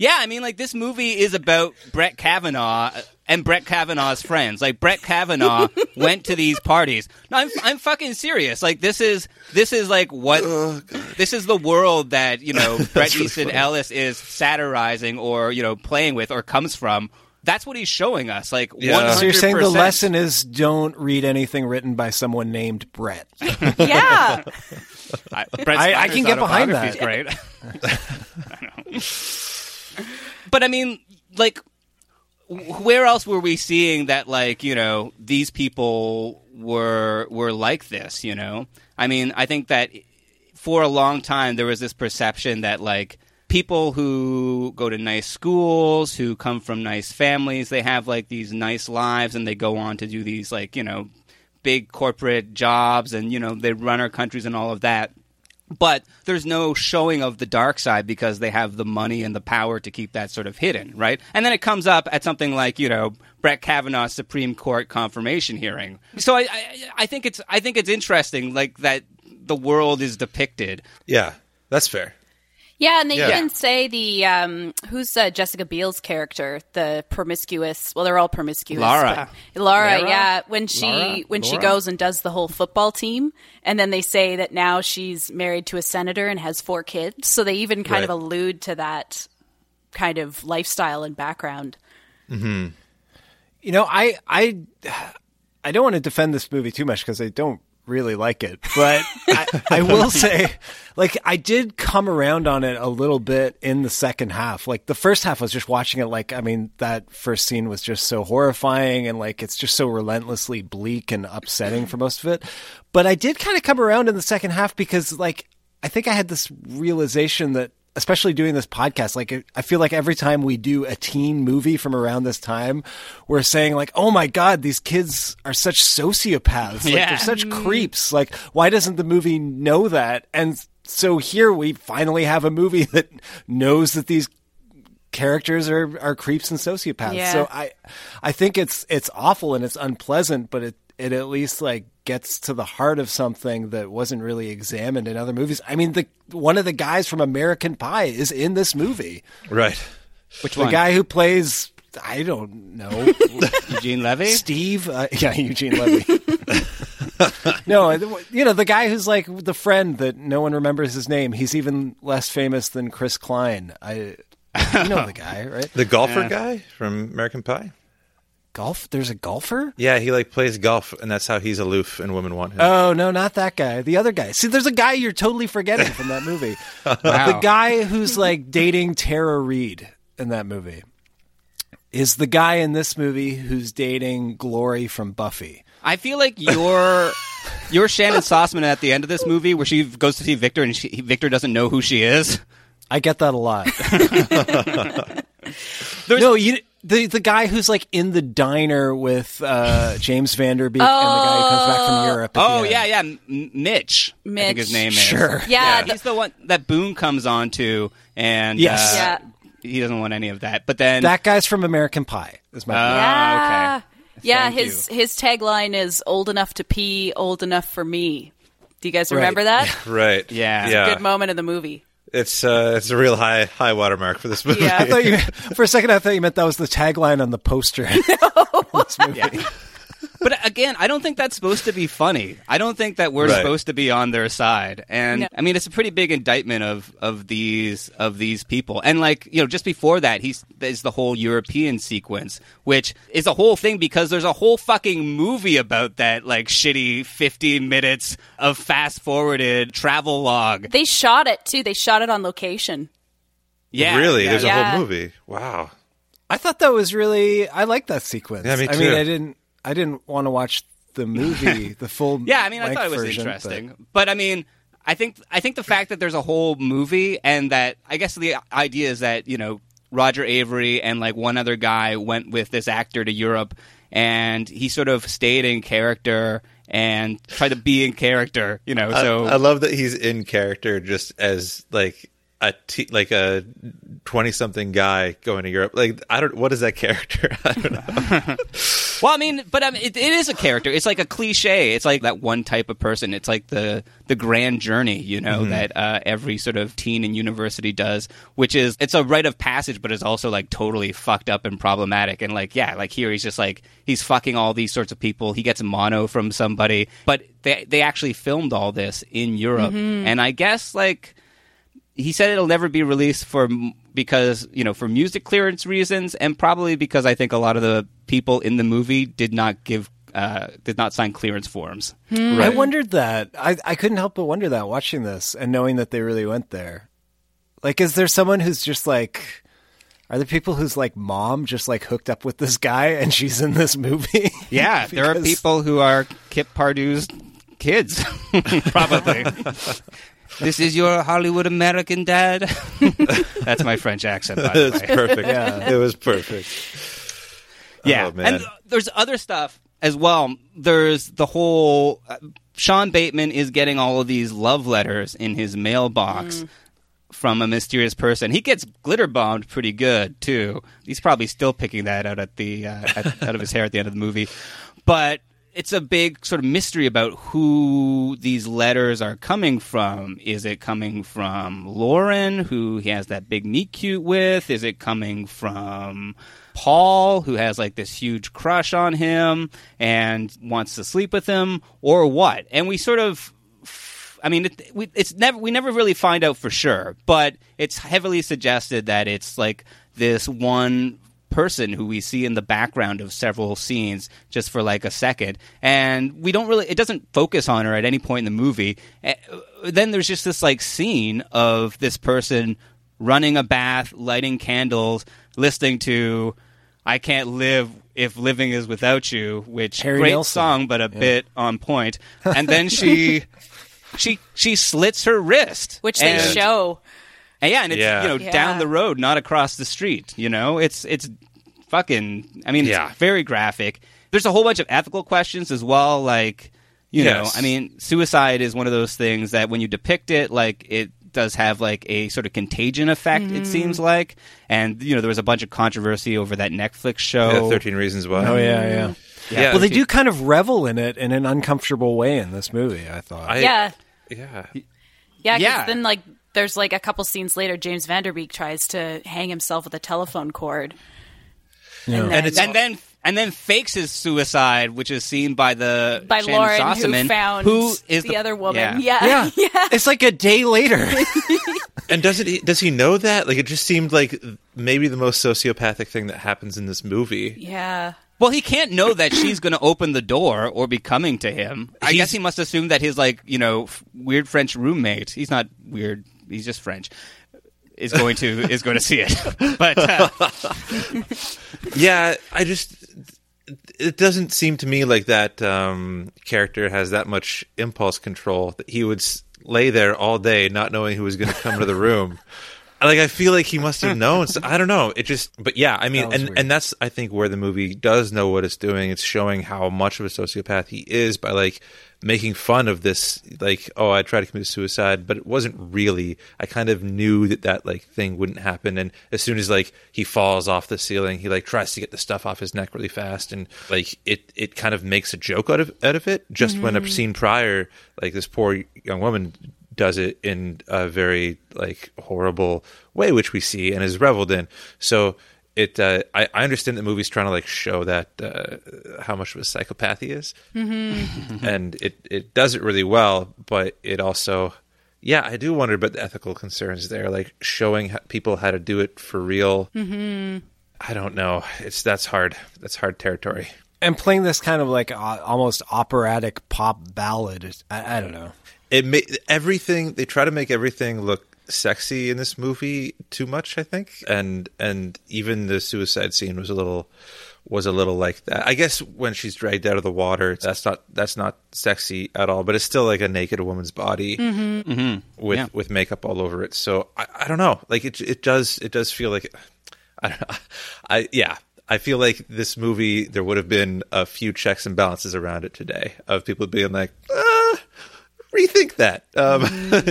yeah. I mean, like this movie is about Brett Kavanaugh and Brett Kavanaugh's friends. Like Brett Kavanaugh went to these parties. No, I'm I'm fucking serious. Like this is this is like what oh, this is the world that you know Bret really Easton funny. Ellis is satirizing or you know playing with or comes from. That's what he's showing us. Like Yeah. so you're saying the lesson is don't read anything written by someone named Brett. yeah. I, Brett I- I can get behind autobiography is great. But I mean, like, where else were we seeing that? Like, you know, these people were were like this. You know, I mean, I think that for a long time there was this perception that like people who go to nice schools, who come from nice families, they have like these nice lives, and they go on to do these like you know big corporate jobs, and you know they run our countries and all of that but there's no showing of the dark side because they have the money and the power to keep that sort of hidden, right? And then it comes up at something like you know Brett Kavanaugh's Supreme Court confirmation hearing. So I, I, I think it's I think it's interesting, like that the world is depicted. Yeah, that's fair. Yeah, and they Yeah. even say the um, who's uh, Jessica Biel's character, the promiscuous. Well, they're all promiscuous. Laura. but- Laura, Lara? yeah. When she Laura? when she goes and does the whole football team, and then they say that now she's married to a senator and has four kids. So they even kind Right. of allude to that kind of lifestyle and background. You know, I I I don't want to defend this movie too much because I don't really like it, but I, I will say, like, I did come around on it a little bit in the second half. Like, the first half I was just watching it, like, I mean, that first scene was just so horrifying and, like, it's just so relentlessly bleak and upsetting for most of it. But I did kind of come around in the second half because, like, I think I had this realization that especially doing this podcast like i feel like every time we do a teen movie from around this time we're saying like oh my god these kids are such sociopaths like Yeah. they're such creeps like why doesn't the movie know that and so here we finally have a movie that knows that these characters are are creeps and sociopaths Yeah. so i i think it's it's awful and it's unpleasant but it it at least like gets to the heart of something that wasn't really examined in other movies. I mean, the one of the guys from American Pie is in this movie. Right. Which The one? guy who plays I don't know Eugene Levy. Steve. Uh, yeah, Eugene Levy. no, you know the guy who's like the friend that no one remembers his name. He's even less famous than Chris Klein. I, you know the guy, right? The golfer guy from American Pie. Golf. There's a golfer. Yeah, he like plays golf, and that's how he's aloof, and women want him. Oh no, not that guy. The other guy. See, there's a guy you're totally forgetting from that movie. The guy who's like dating Tara Reid in that movie is the guy in this movie who's dating Glory from Buffy. I feel like you're you're Shannyn Sossamon at the end of this movie where she goes to see Victor and she, Victor doesn't know who she is. I get that a lot. no, you the the guy who's like in the diner with uh, James Van Der Beek and the guy who comes back from Europe. Oh yeah, yeah, M- Mitch. I think his Mitch. name is. Sure. Yeah, he's the one that Boone comes on to, and Yes. uh, Yeah. he doesn't want any of that. But then That guy's from American Pie. Is my Ah, Yeah. okay. Yeah, Thank his his tagline is "old enough to pee, old enough for me." Do you guys Right. remember that? Right. Yeah. Yeah. Good moment of the movie. It's uh, it's a real high high watermark for this movie. Yeah. I thought you for a second I thought you meant that was the tagline on the poster. This movie. But again, I don't think that's supposed to be funny. I don't think that we're Right. supposed to be on their side. And No. I mean, it's a pretty big indictment of of these of these people. And like you know, just before that, he's there's the whole European sequence, which is a whole thing because there's a whole fucking movie about that like shitty 15 minutes of fast forwarded travel log. They shot it too. They shot it on location. Yeah, really? yeah, There's yeah. a whole movie. Wow. I thought that was really. I like that sequence. Yeah, me too. I mean. I didn't. I didn't want to watch the movie, the full. Yeah, I mean, I thought it was version, but- interesting, but... I mean, I think I think the fact that there's a whole movie and that I guess the idea is that you know Roger Avary and like one other guy went with this actor to Europe and he sort of stayed in character and tried to be in character, you know. So I, I love that he's in character just as like a t- like a twenty something guy going to Europe. Like I don't what is that character? I don't know. Well, I mean, but I mean, it, it is a character. It's like a cliche. It's like that one type of person. It's like the the grand journey, you know, Mhm. that uh, every sort of teen in university does, which is it's a rite of passage, but it's also like totally fucked up and problematic. And like, yeah, like here he's just like he's fucking all these sorts of people. He gets mono from somebody, but they they actually filmed all this in Europe, Mhm. and I guess like he said it'll never be released for because you know for music clearance reasons and probably because I think a lot of the people in the movie did not give uh, did not sign clearance forms. I wondered that. I, I couldn't help but wonder that watching this and knowing that they really went there. Like, is there someone who's just like, are there people whose like mom just like hooked up with this guy and she's in this movie? Yeah, there are people who are Kip Pardue's kids, probably. this is your Hollywood American dad. That's my French accent. By the It's way. perfect. Yeah. It was perfect. Yeah, Oh, man. and there's other stuff as well. There's the whole uh, Sean Bateman is getting all of these love letters in his mailbox from a mysterious person. He gets glitter bombed pretty good too. He's probably still picking that out at the uh, at, out of his hair at the end of the movie, but. It's a big sort of mystery about who these letters are coming from. Is it coming from Lauren, who he has that big meet cute with? Is it coming from Paul, who has like this huge crush on him and wants to sleep with him, or what? And we sort of, I mean, it, we, it's never we never really find out for sure, but it's heavily suggested that it's like this one person who we see in the background of several scenes just for like a second and we don't really it doesn't focus on her at any point in the movie Eh, then there's just this like scene of this person running a bath lighting candles listening to i can't live if living is without you which Harry great Nilsson. song but a Yeah. bit on point. point and then she she she slits her wrist Which they And- show. And yeah, and it's Yeah. you know Yeah. down the road, not across the street. You know, it's it's fucking. I mean, Yeah. it's very graphic. There's a whole bunch of ethical questions as well. Like, you know, I mean, suicide is one of those things that when you depict it, like it does have like a sort of contagion effect. It mm-hmm. seems like, and you know, there was a bunch of controversy over that Netflix show. Yeah, Thirteen Reasons Why. Oh yeah, yeah. Yeah. well, they do kind of revel in it in an uncomfortable way in this movie. I thought. I- yeah. Yeah. Yeah, 'cause Yeah. then like there's like a couple scenes later, James Van Der Beek tries to hang himself with a telephone cord. Yeah. And then, and, and then and then fakes his suicide, which is seen by the by Shannyn Lauren, Sossamon, who found who is the, other woman. Yeah. Yeah, yeah. it's like a day later. And doesn't he? Does he know that? Like, it just seemed like maybe the most sociopathic thing that happens in this movie. yeah. Well, he can't know that she's going to open the door or be coming to him. I He's- guess he must assume that his like you know f- weird French roommate. He's not weird. He's just French. Is going to is going to see it, but uh, Yeah, I just it doesn't seem to me like that um, character has that much impulse control that he would lay there all day not knowing who was going to come to the room. Like I feel like he must have hmm. known. So, I don't know. It just, but yeah, I mean, and weird. and that's I think where the movie does know what it's doing. It's showing how much of a sociopath he is by like making fun of this. Like, oh, I tried to commit suicide, but it wasn't really. I kind of knew that that like thing wouldn't happen. And as soon as like he falls off the ceiling, he like tries to get the stuff off his neck really fast, and like it it kind of makes a joke out of out of it. Just when a mm-hmm. scene prior, like this poor young woman does it in a very like horrible way, which we see and is reveled in. So it uh, I, I understand the movie's trying to like show that uh, how much of a psychopath he is, Mm-hmm. and it it does it really well. But it also, yeah, I do wonder about the ethical concerns there, like showing people how to do it for real. Mm-hmm. I don't know. It's that's hard. That's hard territory. And playing this kind of like uh, almost operatic pop ballad. I, I don't know. It ma- everything they try to make everything look sexy in this movie too much. I think, and and even the suicide scene was a little was a little like that. I guess when she's dragged out of the water, that's not that's not sexy at all. But it's still like a naked woman's body Mhm. Mhm. with Yeah. with makeup all over it. So I, I don't know. Like it it does it does feel like I don't know. I yeah. I feel like this movie there would have been a few checks and balances around it today of people being like, ah, rethink that. Um,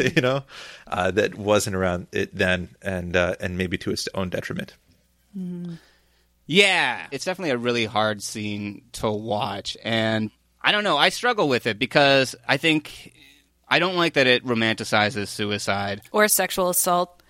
you know, uh, that wasn't around it then, and uh, and maybe to its own detriment. Yeah, it's definitely a really hard scene to watch, and I don't know. I struggle with it because I think I don't like that it romanticizes suicide. Or sexual assault.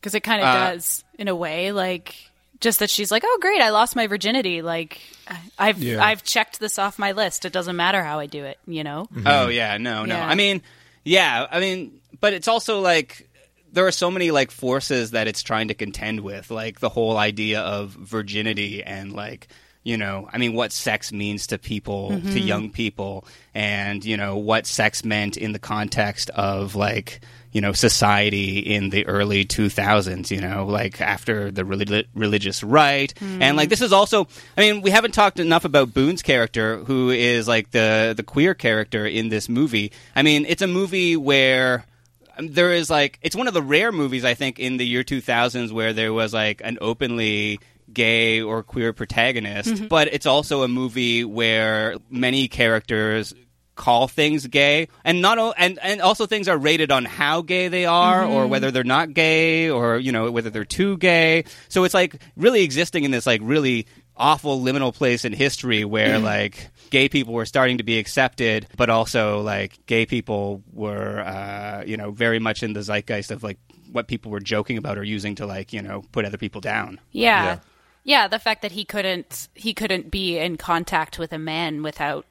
Because it kind of Uh, does, in a way. Like, just that she's like, oh, great, I lost my virginity. Like, I- I've, Yeah. I've checked this off my list. It doesn't matter how I do it, you know? Oh yeah, no, no. Yeah. I mean, yeah, I mean, but it's also like there are so many like forces that it's trying to contend with, like the whole idea of virginity and like you know, I mean, what sex means to people, to Mhm. young people, and you know what sex meant in the context of like you know society in the early 2000s you know like after the relig- religious right. And like this is also i mean we haven't talked enough about boone's character who is like the the queer character in this movie. I mean it's a movie where um, there is like it's one of the rare movies I think in the year 2000s where there was like an openly gay or queer protagonist, Mhm. but it's also a movie where many characters call things gay and not o- and and also things are rated on how gay they are or Mhm. whether they're not gay or you know whether they're too gay. So it's like really existing in this like really awful liminal place in history where like gay people were starting to be accepted, but also like gay people were, uh, you know, very much in the zeitgeist of like what people were joking about or using to like, you know, put other people down. Yeah. yeah. the fact that he couldn't he couldn't be in contact with a man without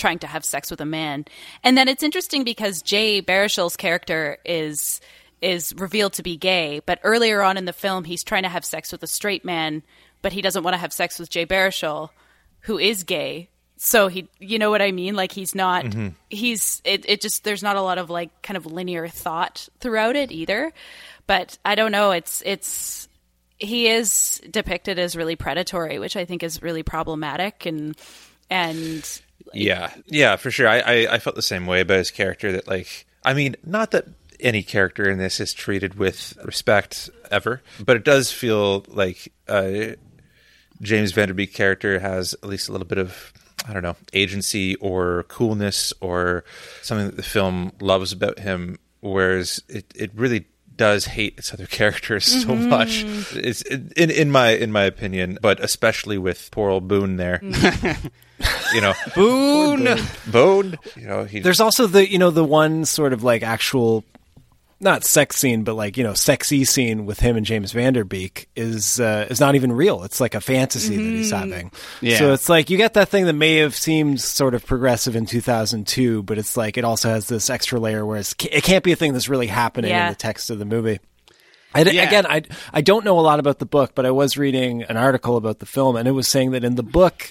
trying to have sex with a man. And then it's interesting because Jay Baruchel's character is is revealed to be gay, but earlier on in the film he's trying to have sex with a straight man, but he doesn't want to have sex with Jay Baruchel, who is gay. So he you know what I mean? Like he's not Mhm. he's it, it just there's not a lot of like kind of linear thought throughout it either. But I don't know, it's it's he is depicted as really predatory, which I think is really problematic and and Yeah, yeah, for sure. I, I I felt the same way about his character. That like, I mean, not that any character in this is treated with respect ever, but it does feel like uh, James Van Der Beek character has at least a little bit of I don't know agency or coolness or something that the film loves about him, whereas it it really does hate its other characters so Mhm. much. It's in in my in my opinion, but especially with poor old Boone there. you know, Boone, Boone. You know, he There's also the you know the one sort of like actual not sex scene but like you know sexy scene with him and James Van Der Beek is uh, is not even real. It's like a fantasy that he's having. Yeah. So it's like you get that thing that may have seemed sort of progressive in 2002, but it's like it also has this extra layer where it's, it can't be a thing that's really happening Yeah. in the text of the movie. I, Yeah. Again, I I don't know a lot about the book, but I was reading an article about the film, and it was saying that in the book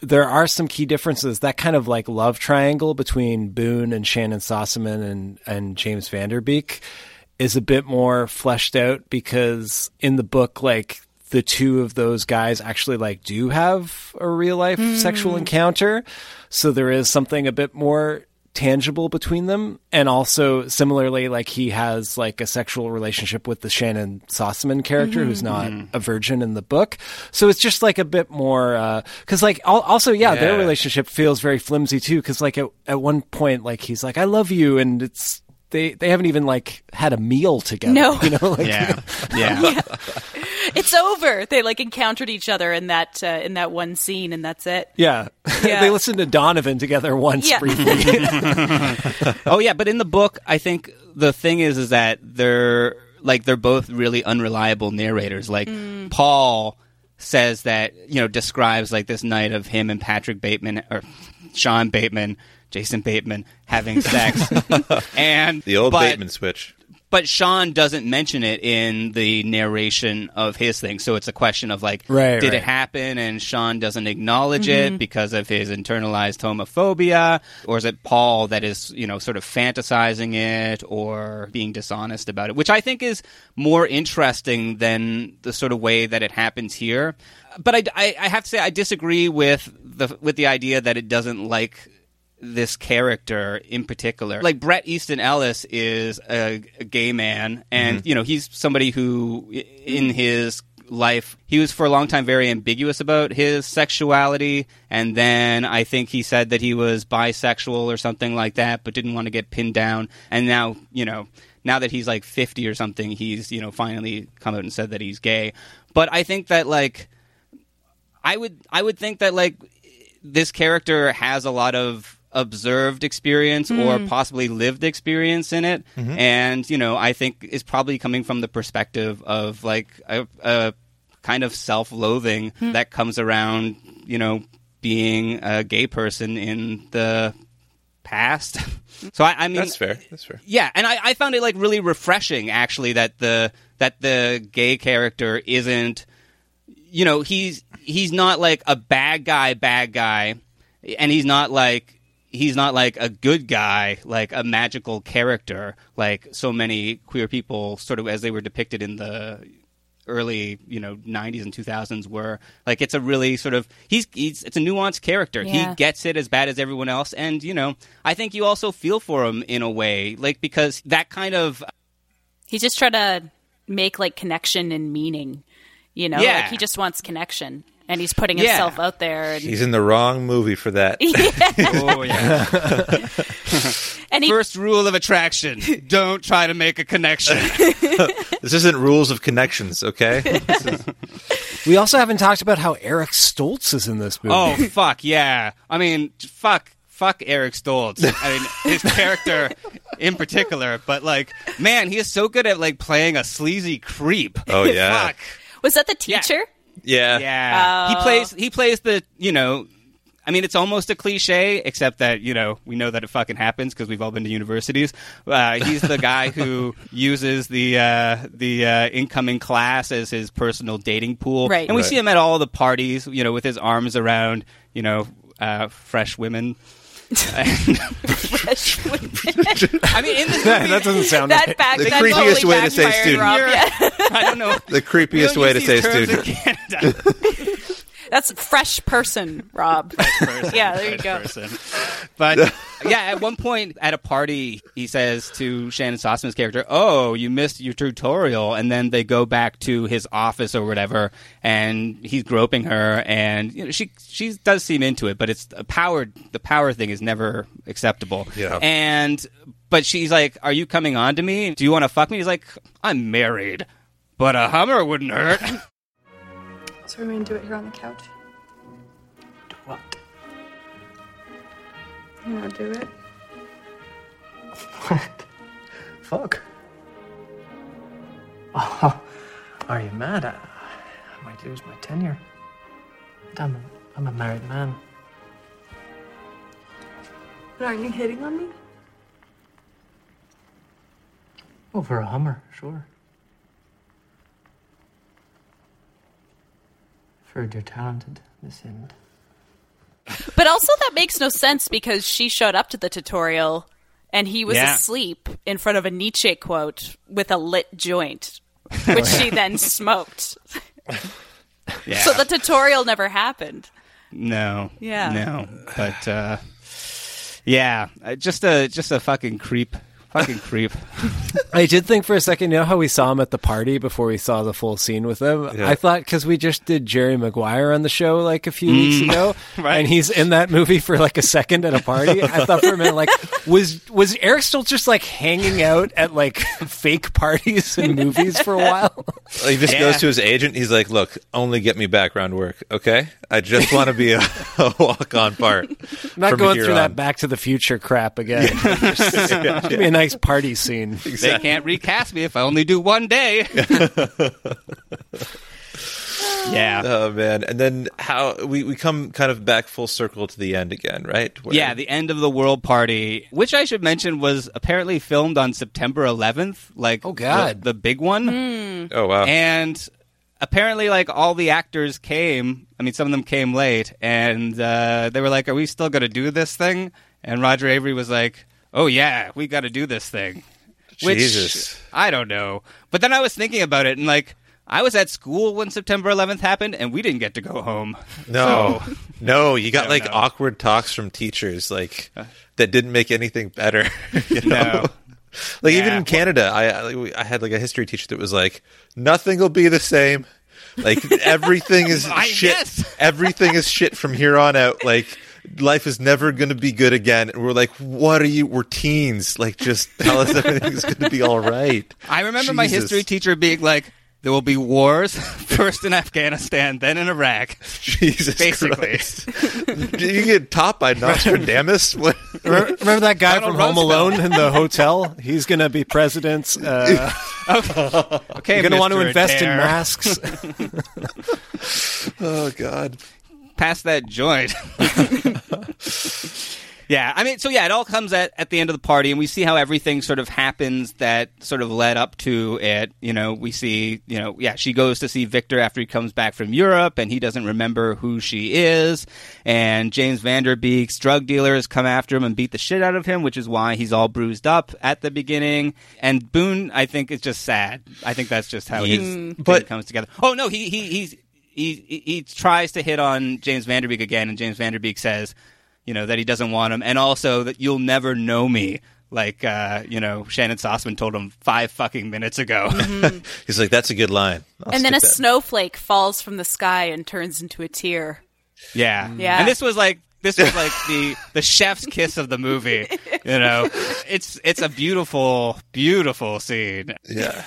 there are some key differences. That kind of like love triangle between Boone and Shannyn Sossamon and and James Van Der Beek is a bit more fleshed out because in the book, like the two of those guys actually like do have a real life hmm. sexual encounter, so there is something a bit more tangible between them. And also similarly like he has like a sexual relationship with the Shannyn Sossamon character who's mm-hmm. not mm-hmm. a virgin in the book. So it's just like a bit more uh, because like al- also yeah, their relationship feels very flimsy too because like at, at one point like he's like I love you and it's they they haven't even like had a meal together No. you know like Yeah, yeah. it's over. They like encountered each other in that uh, in that one scene, and that's it. yeah, Yeah. they listened to Donovan together once Yeah. briefly oh yeah, but in the book, I think the thing is, is that they're like they're both really unreliable narrators. Like Paul says that you know describes like this night of him and Patrick Bateman or Sean Bateman, Jason Bateman having sex, and The old but- Bateman switch. But Sean doesn't mention it in the narration of his thing, so it's a question of like, Right, did right. it happen? And Sean doesn't acknowledge it mm-hmm. because of his internalized homophobia, or is it Paul that is, you know, sort of fantasizing it or being dishonest about it? Which I think is more interesting than the sort of way that it happens here. But I, I, I have to say I disagree with the with the idea that it doesn't like this character in particular. Like Bret Easton Ellis is a, a gay man, and mm-hmm. you know he's somebody who, in his life, he was for a long time very ambiguous about his sexuality, and then I think he said that he was bisexual or something like that, but didn't want to get pinned down. And now, you know, now that he's like fifty or something, he's you know finally come out and said that he's gay. But I think that like. I would I would think that like this character has a lot of observed experience or hmm. possibly lived experience in it. Mm-hmm. And you know i think is probably coming from the perspective of like a, a kind of self-loathing hmm. that comes around you know being a gay person in the past. So i, I mean That's fair. That's fair. yeah, and I, I found it like really refreshing actually that the that the gay character isn't you know, he's he's not like a bad guy bad guy and he's not like he's not like a good guy, like a magical character like so many queer people sort of as they were depicted in the early you know 90s and 2000s were like it's a really sort of he's, he's it's a nuanced character Yeah. he gets it as bad as everyone else and you know i think you also feel for him in a way like because that kind of He's just trying to make like connection and meaning. You know, Yeah. like he just wants connection, and he's putting Yeah. himself out there. And, He's in the wrong movie for that. oh yeah and he, first rule of attraction don't try to make a connection this isn't rules of connections, okay? Is- We also haven't talked about how Eric Stoltz is in this movie. oh fuck yeah i mean fuck fuck eric stoltz i mean his character in particular but like man he is so good at like playing a sleazy creep Oh, yeah. fuck was that the teacher? yeah. Yeah, Oh. he plays. He plays the. You know, I mean, it's almost a cliche, except that you know we know that it fucking happens because we've all been to universities. Uh, he's the guy who uses the uh, the uh, incoming class as his personal dating pool, Right. And we Right. see him at all the parties, you know, with his arms around, you know, uh, fresh women. I mean, in this movie, that doesn't sound that right. back, The that creepiest totally way to say student. Rob. Yeah. I don't know. The creepiest way to say these terms in student. Canada. That's fresh person, Rob. Fresh person, yeah, there you go. person. But yeah, at one point at a party, he says to Shannyn Sossamon's character, "Oh, you missed your tutorial," and then they go back to his office or whatever, and he's groping her, and you know, she she does seem into it, but it's a power. The power thing is never acceptable. Yeah. and but she's like, "Are you coming on to me? Do you want to fuck me?" He's like, "I'm married." But a Hummer wouldn't hurt. So we're gonna do it here on the couch. Do what? You wanna do it? What? Fuck. Oh, are you mad? I, I might lose my tenure. I'm a, I'm a married man. But aren't you hitting on me? Over a Hummer, sure. Heard you're talented, Miss End. But also, that makes no sense because she showed up to the tutorial and he was Yeah. asleep in front of a Nietzsche quote with a lit joint, which she then smoked. Yeah. So the tutorial never happened. No. Yeah. No. But uh yeah, just a just a fucking creep. Fucking creep. I did think for a second, you know how we saw him at the party before we saw the full scene with him? Yeah. I thought because we just did Jerry Maguire on the show like a few weeks mm. ago, right. and he's in that movie for like a second at a party. I thought for a minute, like, was was Eric still just like hanging out at like fake parties and movies for a while? He just Yeah. goes to his agent. He's like, "Look, only get me background work, okay? I just want to be a, a walk-on part. Not from going here through on." that Back to the Future crap again. Just- Give me a nice party scene. They can't recast me if I only do one day. Yeah. Oh man. And then how we, we come kind of back full circle to the end again, right? Where- Yeah, the end of the world party, which I should mention was apparently filmed on September 11th. Like, Oh, God. the, the big one. Oh wow. And apparently, like all the actors came. I mean, some of them came late, and uh, they were like, "Are we still going to do this thing?" And Roger Avary was like, "Oh yeah, we got to do this thing." Which Jesus. I don't know, but then I was thinking about it, and like. I was at school when September 11th happened, and we didn't get to go home. No, So- no, you got like know. awkward talks from teachers, like uh, that didn't make anything better. You know, No. like even in Canada, I I had like a history teacher that was like, nothing will be the same. Like everything is I shit. Everything is shit from here on out. Like life is never going to be good again. And we're like, what are you? We're teens. Like just tell us everything's going to be all right. I remember my history teacher being like, "There will be wars, first in Afghanistan, then in Iraq." Jesus Basically. Christ. Did you get taught by Nostradamus? What? Remember, remember that guy Donald from Home Alone in the hotel? He's going to be president. Uh, Okay, you're going to want to Mr. invest in masks. Oh God. Pass that joint. yeah, I mean, so yeah, it all comes at, at the end of the party, and we see how everything sort of happens that sort of led up to it. You know, we see, you know, yeah, she goes to see Victor after he comes back from Europe, and he doesn't remember who she is. And James Van Der Beek's drug dealers come after him and beat the shit out of him, which is why he's all bruised up at the beginning. And Boone, I think, is just sad. I think that's just how his But- comes together. Oh no, he he he's he he he tries to hit on James Van Der Beek again, and James Van Der Beek says, you know, that he doesn't want him, and also that you'll never know me. Like, uh, you know, Shannyn Sossamon told him five fucking minutes ago. He's like, that's a good line. I'll and then a that. snowflake falls from the sky and turns into a tear. yeah, Yeah. And this was like this was like the the chef's kiss of the movie. You know, it's it's a beautiful, beautiful scene. Yeah.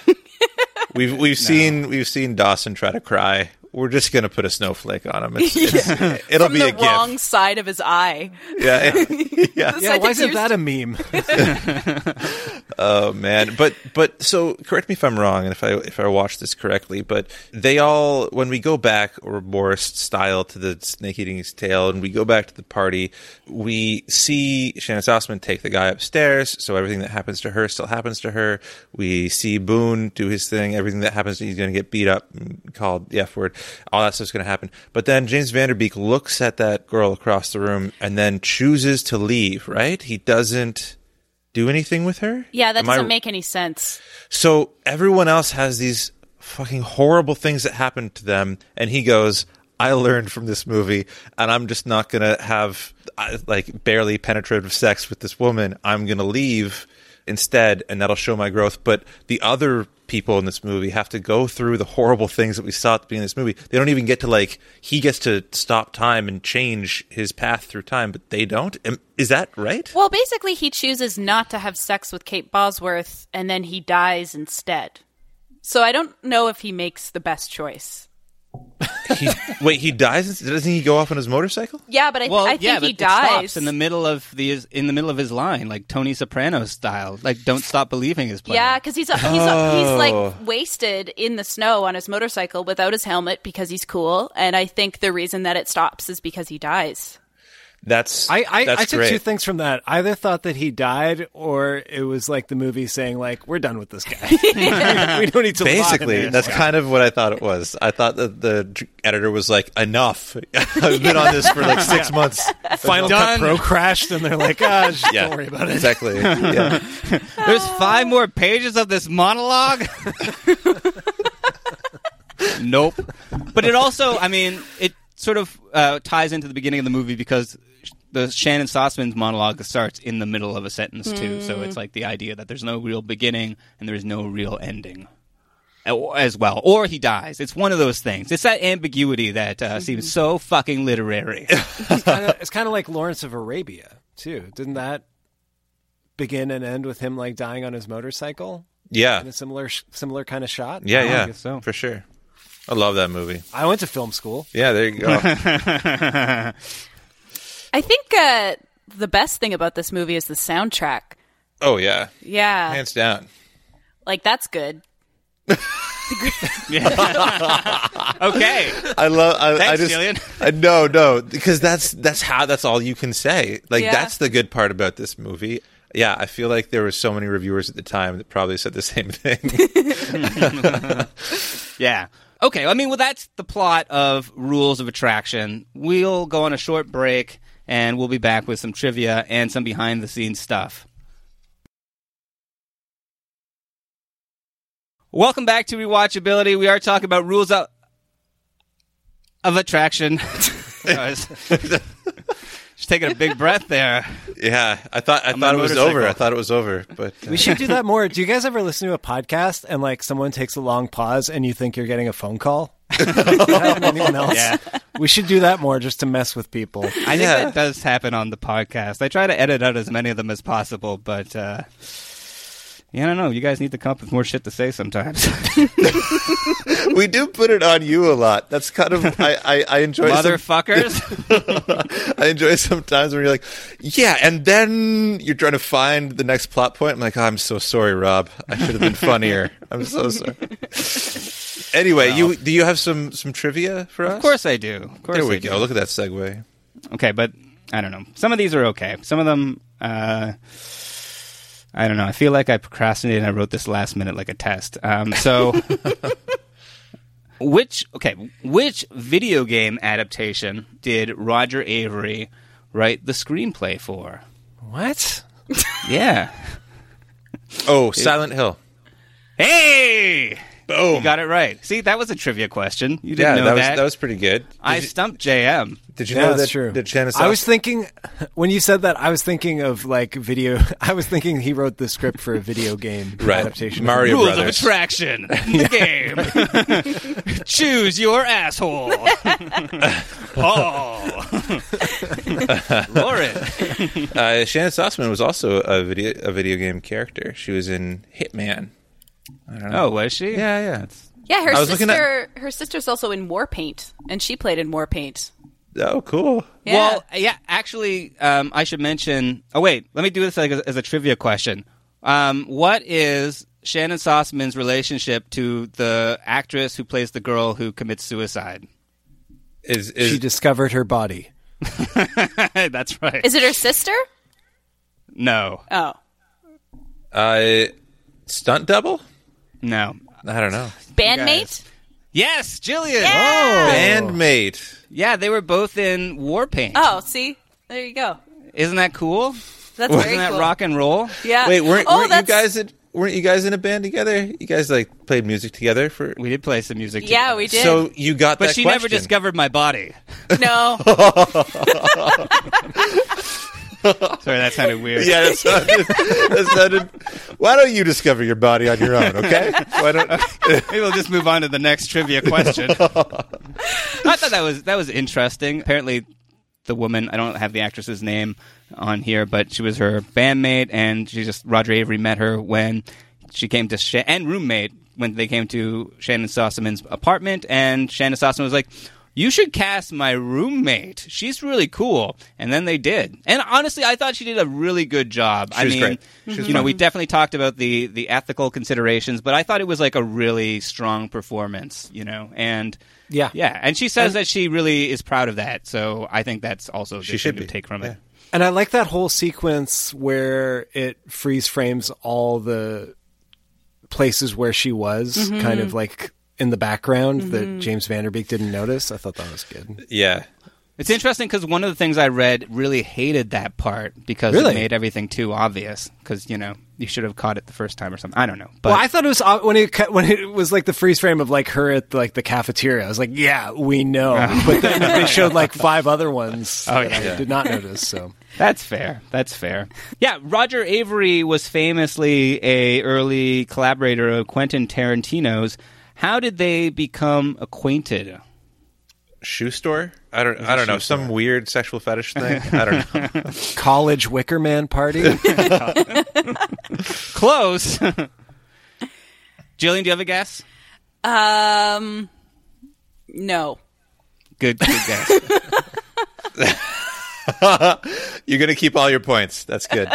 We've we've seen we've seen Dawson try to cry. We're just gonna put a snowflake on him. It's, it's, it'll From be the a wrong gift. side of his eye. Yeah, yeah. yeah, side why isn't tears- that a meme? Oh man, but but so correct me if I'm wrong, and if I if I watched this correctly, but they all when we go back or more style to the snake eating his tail, and we go back to the party, we see Shannyn Sossamon take the guy upstairs, so everything that happens to her still happens to her. We see Boone do his thing, everything that happens, he's going to get beat up, and called the F word, all that stuff's going to happen. But then James Van Der Beek looks at that girl across the room and then chooses to leave. Right? He doesn't do anything with her. Yeah, that Am doesn't make any sense. so everyone else has these fucking horrible things that happen to them, and he goes, "I learned from this movie, and I'm just not gonna have uh, like barely penetrative sex with this woman. I'm gonna leave instead, and that'll show my growth." But the other people in this movie have to go through the horrible things that we saw at the beginning of this movie. They don't even get to like he gets to stop time and change his path through time, but they don't. Is that right? Well, basically, he chooses not to have sex with Kate Bosworth, and then he dies instead. So I don't know if he makes the best choice. He, wait, he dies. Doesn't he go off on his motorcycle? Yeah, but I, Well, I think yeah, he but it stops dies. in the middle of the in the middle of his line, like Tony Soprano style. Like, don't stop believing his plan. Yeah, because he's he's he's Oh. like wasted in the snow on his motorcycle without his helmet because he's cool, and I think the reason that it stops is because he dies. That's I, I, that's I took great. two things from that. I either thought that he died, or it was like the movie saying, like, we're done with this guy. we don't need to lie to Basically, that's guy. kind of what I thought it was. I thought that the editor was like, "Enough! I've been on this for like six months. Final Done. Cut Pro crashed, and they're like, ah, just Yeah, don't worry about it. Exactly. Yeah. There's five more pages of this monologue. nope. But it also, I mean, it sort of uh, ties into the beginning of the movie because the Shannyn Sossamon's monologue starts in the middle of a sentence too. So it's like the idea that there's no real beginning and there is no real ending. As well, or he dies. It's one of those things. It's that ambiguity that uh, seems so fucking literary. It's kind of it's kind of like Lawrence of Arabia too. Didn't that begin and end with him like dying on his motorcycle Yeah. in a similar similar kind of shot? Yeah. I Yeah. guess so. For sure. I love that movie. I went to film school. Yeah. There you go. I think uh, the best thing about this movie is the soundtrack. oh yeah. Yeah, Hands down. like that's good. okay. I love. I, I Thanks, just. Gillian. I, no, no, because that's that's how that's all you can say. Like Yeah. that's the good part about this movie. Yeah, I feel like there were so many reviewers at the time that probably said the same thing. Yeah. Okay. I mean, well, that's the plot of Rules of Attraction. We'll go on a short break, and we'll be back with some trivia and some behind the scenes stuff. Welcome back to Rewatchability. We are talking about rules of, of attraction. I was just taking a big breath there. yeah, I thought I On thought it was motorcycle. over. I thought it was over, but uh, We should do that more. Do you guys ever listen to a podcast and like someone takes a long pause and you think you're getting a phone call? Does that happen to anyone else? Yeah. We should do that more just to mess with people. I think that does happen on the podcast. I try to edit out as many of them as possible, but uh, yeah, I don't know. You guys need to come up with more shit to say sometimes. we do put it on you a lot. That's kind of I I, I enjoy some- Motherfuckers. I enjoy sometimes when you're like, yeah, and then you're trying to find the next plot point. I'm like, oh, I'm so sorry, Rob. I should have been funnier. I'm so sorry. Anyway, you do you have some some trivia for us? Of course I do. Of course there we I go. do. Look at that segue. Okay, but I don't know. Some of these are okay. Some of them, uh, I don't know. I feel like I procrastinated and I wrote this last minute like a test. Um, so, which okay, which video game adaptation did Roger Avary write the screenplay for? What? Yeah. Oh, Silent Hill. Hey. Boom. You got it right. See, that was a trivia question. You didn't know that was that. that was pretty good. I you, stumped JM. did you Yeah, know that's that true. that Shannon I was thinking when you said that, I was thinking of like video. I was thinking he wrote the script for a video game Right. adaptation. Mario Rules Brothers. of attraction. The game. Choose your asshole. oh. Lauren. uh, Shannyn Sossamon was also a video a video game character. She was in Hitman. I don't know. Oh, was she? yeah, yeah. Yeah, her I was looking sister. Her sister's also in Warpaint, and she played in Warpaint. Oh, cool. Yeah. Well, yeah, actually, um, I should mention. Oh, wait. Let me do this like as, as a trivia question. Um, what is Shannyn Sossamon's relationship to the actress who plays the girl who commits suicide? Is is She discovered her body. That's right. Is it her sister? no, Oh, uh, stunt double? No. I don't know. bandmate. Yes, Gillian. Oh. Bandmate. Yeah, they were both in Warpaint. Oh, see, there you go. Isn't that cool? That's Isn't very that cool. rock and roll? Yeah. Wait, weren't, oh, weren't you that's, guys in, weren't you guys in a band together? You guys like played music together for We did play some music. Together. Yeah, together. we did. So you got But that she question. never discovered my body. no. Sorry, that sounded weird. Yeah, that sounded, that sounded. Why don't you discover your body on your own? Okay. Why don't? Maybe we'll just move on to the next trivia question. I thought that was that was interesting. Apparently, the woman I don't have the actress's name on here, but she was her bandmate, and she just Roger Avary met her when she came to Sha- and roommate when they came to Shannyn Sossamon's apartment, and Shannyn Sossamon was like. You should cast my roommate. She's really cool. And then they did. And honestly, I thought she did a really good job. I was mean, great. She was you know, we definitely talked about the the ethical considerations, but I thought it was like a really strong performance, you know. And Yeah. yeah, and she says that she really is proud of that. So I think that's also a good She should thing to take from it. And I like that whole sequence where it freeze frames all the places where she was, Mm-hmm. kind of like in the background that mm-hmm. James Van Der Beek didn't notice. I thought that was good. Yeah. It's interesting because one of the things I read really hated that part because Really? it made everything too obvious. Because you know you should have caught it the first time or something. I don't know, but well, I thought it was when it ca- when it was like the freeze frame of like her at like the cafeteria. I was like, yeah, we know. but then they showed like five other ones Oh, that yeah. I did not notice. So That's fair. That's fair. Yeah, Roger Avary was famously a early collaborator of Quentin Tarantino's. How did they become acquainted? Shoe store? I don't. I don't know. Some weird sexual fetish thing. I don't know. college Wicker Man party. Close. Gillian, do you have a guess? Um, no. Good, good guess. You're gonna keep all your points. That's good.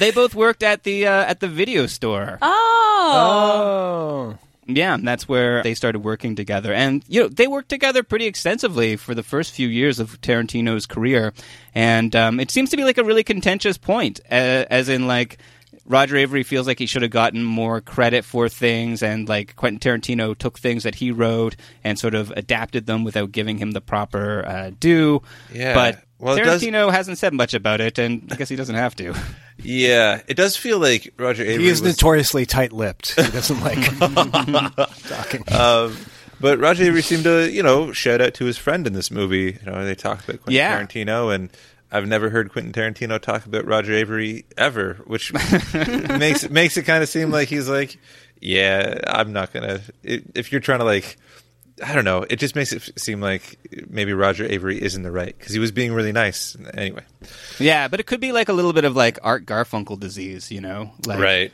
they both worked at the uh, at the video store. Oh, oh, Yeah, and that's where they started working together. And, you know, they worked together pretty extensively for the first few years of Tarantino's career. And um, it seems to be like a really contentious point, uh, as in, like, Roger Avary feels like he should have gotten more credit for things, and like Quentin Tarantino took things that he wrote and sort of adapted them without giving him the proper uh, due. Yeah. But Well, it does- Tarantino hasn't said much about it, and I guess he doesn't have to. Yeah, it does feel like Roger Avary He is was notoriously tight-lipped. He doesn't like talking. um, but Roger Avary seemed to, you know, shout out to his friend in this movie. You know, they talked about Quentin Yeah. Tarantino, and I've never heard Quentin Tarantino talk about Roger Avary ever, which makes makes it kind of seem like he's like, yeah, I'm not gonna. if you're trying to like, I don't know, it just makes it seem like maybe Roger Avary isn't the right because he was being really nice. Anyway, Yeah, but it could be like a little bit of like Art Garfunkel disease, you know? Like, right.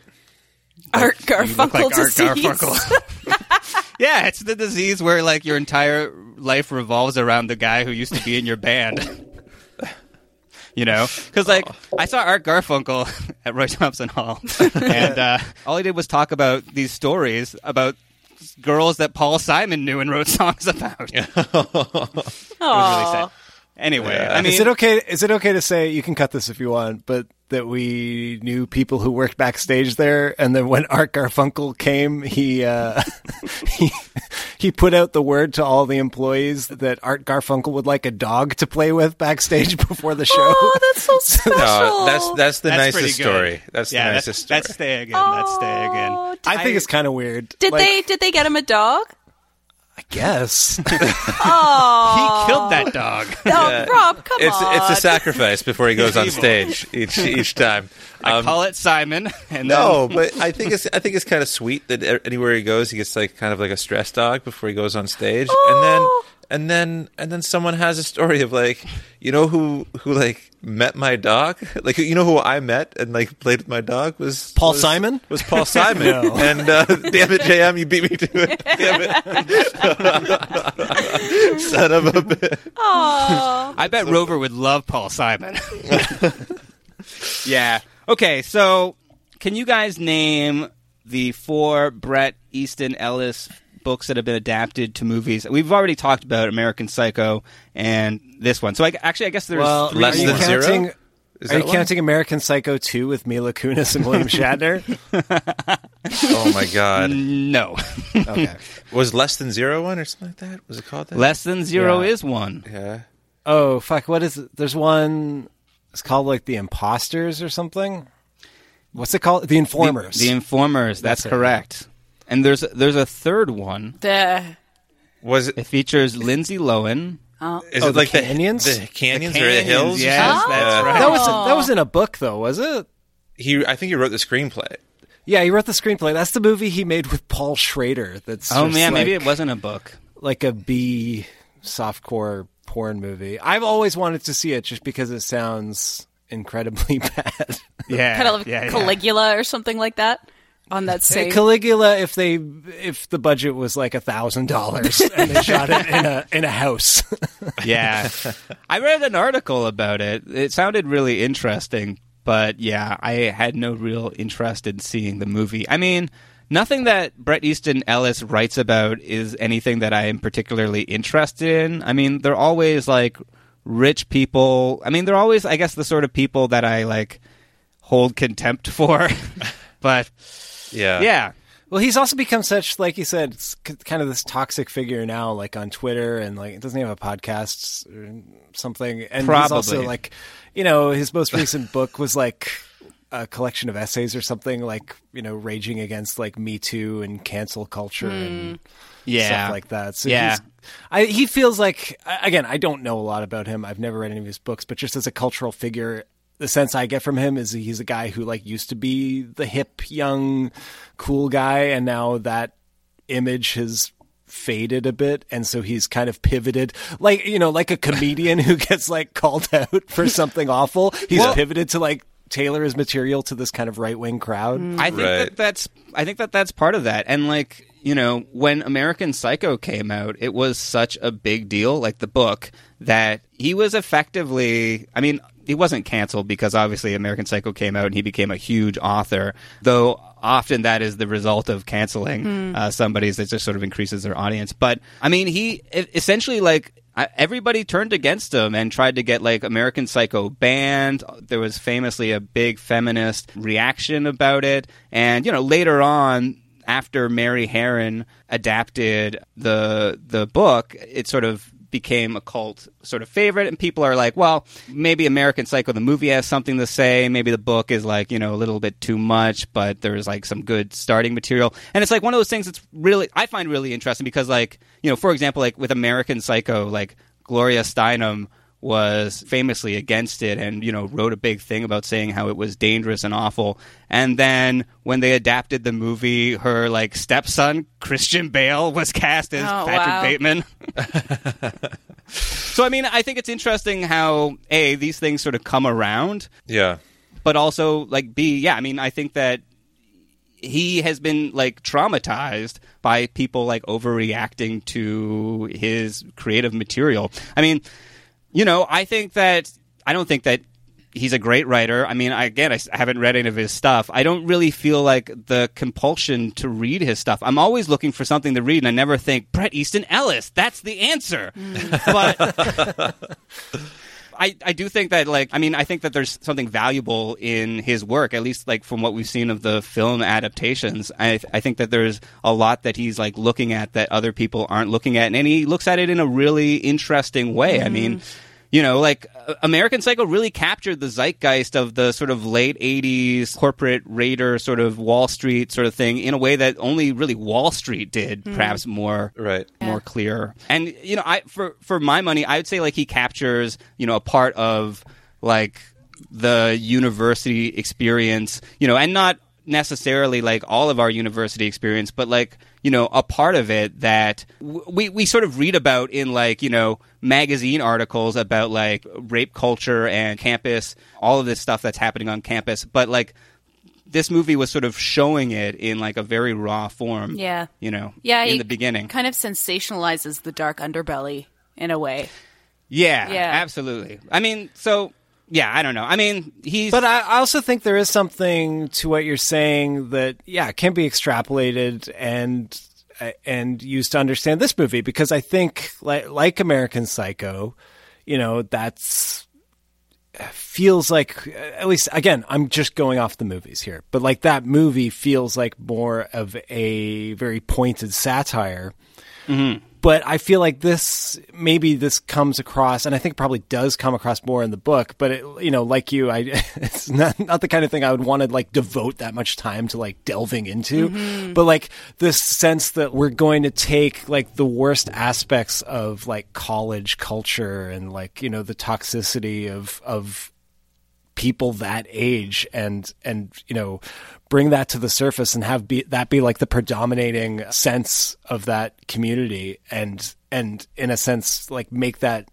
Art Garfunkel like Art disease. Garfunkel. yeah, it's the disease where like your entire life revolves around the guy who used to be in your band. You know, because like I saw Art Garfunkel at Roy Thomson Hall, and uh, all he did was talk about these stories about girls that Paul Simon knew and wrote songs about. it was really sad. Anyway, I mean, is it okay? Is it okay to say you can cut this if you want, but that we knew people who worked backstage there, and then when Art Garfunkel came, he uh, he he put out the word to all the employees that Art Garfunkel would like a dog to play with backstage before the show. Oh, that's so special. No, that's that's the That's nicest story. That's yeah, the that's, nicest story. that's stay again. That's stay again. I think it's kind of weird. Did Like, they did they get him a dog? I guess. Oh, He killed that dog. Oh, Rob, come it's on. it's a sacrifice before he goes on stage each each time. I Um, call it Simon, and no, then, but I think it's I think it's kind of sweet that e- anywhere he goes, he gets like kind of like a stress dog before he goes on stage, and then Oh. And then and then someone has a story of like, you know who who like met my dog, like you know who I met and like played with my dog was Paul was- Simon? was Paul Simon, No. and uh, damn it, JM, you beat me to it, damn it, son of a bitch. I bet Rover would love Paul Simon. yeah. Okay, so can you guys name the four Bret Easton Ellis books that have been adapted to movies? We've already talked about American Psycho and this one. So I, actually, I guess there's well, three Less are you than zero? counting? Is Are you that one? counting American Psycho 2 with Mila Kunis and William Shatner? Oh my god, No. okay. was less than zero one or something like that? Was it called that? Less than zero Yeah. is one. yeah. Oh fuck! What is it? There's one. It's called like the Imposters or something. What's it called? The Informers. The, the Informers. That's, That's it. correct. And there's there's a third one. The- Was it? It features Lindsay Lohan. oh. Is Oh, it the like canyons? the, the canyons or the canyons, hills? or yes, something? that's Yeah. right. that was Oh. that was in a book though, was it? He, I think he wrote the screenplay. Yeah, he wrote the screenplay. That's the movie he made with Paul Schrader. That's Oh just man, maybe like- it wasn't a book. like a B softcore porn movie. I've always wanted to see it just because it sounds incredibly bad. Yeah, kind of like yeah, yeah. Caligula or something like that on that same. Caligula, if they if the budget was like a thousand dollars and they shot it in a in a house. yeah. I read an article about it. It sounded really interesting, but yeah, I had no real interest in seeing the movie. I mean, nothing that Bret Easton Ellis writes about is anything that I am particularly interested in. I mean, they're always like rich people. I mean, they're always, I guess, the sort of people that I like hold contempt for. but Yeah. yeah. Well, he's also become such, like you said, kind of this toxic figure now, like on Twitter, and like doesn't he have a podcast or something? And he's also like, you know, his most recent book was like a collection of essays or something, like you know, raging against like Me Too and cancel culture and hmm. Yeah. stuff like that. So Yeah. he's, I, he feels like again, I don't know a lot about him. I've never read any of his books, but just as a cultural figure, the sense I get from him is he's a guy who like used to be the hip, young, cool guy, and now that image has faded a bit and so he's kind of pivoted like you know like a comedian who gets like called out for something awful he's Well- pivoted to like tailor his material to this kind of right-wing crowd mm. I think Right. that that's I think that that's part of that. And like you know, when American Psycho came out, it was such a big deal, like the book, that he was effectively. I mean, he wasn't canceled because obviously American Psycho came out and he became a huge author. Though often that is the result of canceling Hmm. uh, somebody's. It just sort of increases their audience. But I mean, he essentially like. Everybody turned against him and tried to get like American Psycho banned. There was famously a big feminist reaction about it, and you know later on, after Mary Harron adapted the the book, it sort of became a cult sort of favorite and people are like well maybe american psycho the movie has something to say. Maybe the book is like you know a little bit too much but there's like some good starting material. And it's like one of those things that's really i find really interesting because like you know for example like with american psycho like gloria steinem was famously against it and you know wrote a big thing about saying how it was dangerous and awful and then when they adapted the movie her like stepson christian bale was cast as Oh, patrick wow. bateman so i mean i think it's interesting how a these things sort of come around Yeah. but also like b yeah i mean i think that he has been like traumatized by people like overreacting to his creative material. I mean, you know, I think that I don't think that he's a great writer. I mean, I, again, I haven't read any of his stuff. I don't really feel like the compulsion to read his stuff. I'm always looking for something to read, and I never think Bret Easton Ellis. That's the answer. Mm. But I, I do think that like I mean I think that there's something valuable in his work at least like from what we've seen of the film adaptations I I think that there's a lot that he's like looking at that other people aren't looking at and he looks at it in a really interesting way I mean mm. You know, like uh, American Psycho really captured the zeitgeist of the sort of late 80s corporate raider sort of Wall Street sort of thing in a way that only really Wall Street did, Hmm. perhaps more right. more clear. And you know, I for for my money, I would say like he captures, you know, a part of like the university experience, you know, and not necessarily like all of our university experience, but like you know a part of it that w- we we sort of read about in like you know magazine articles about like rape culture and campus, all of this stuff that's happening on campus, but like this movie was sort of showing it in like a very raw form. Yeah. you know, Yeah, in the beginning. kind of sensationalizes the dark underbelly in a way. Yeah, Yeah. absolutely. I mean, so yeah, I don't know. I mean, he's But I also think there is something to what you're saying that yeah can be extrapolated and uh, and used to understand this movie because I think like like American Psycho, you know that's uh, feels like uh, at least again I'm just going off the movies here, but like that movie feels like more of a very pointed satire. Mm-hmm. But I feel like this maybe this comes across, and I think probably does come across more in the book. But it, you know, like you, I it's not not the kind of thing I would want to like devote that much time to like delving into. Mhm. But like this sense that we're going to take like the worst aspects of like college culture and like you know the toxicity of of people that age and and you know bring that to the surface and have be, that be like the predominating sense of that community and and in a sense like make that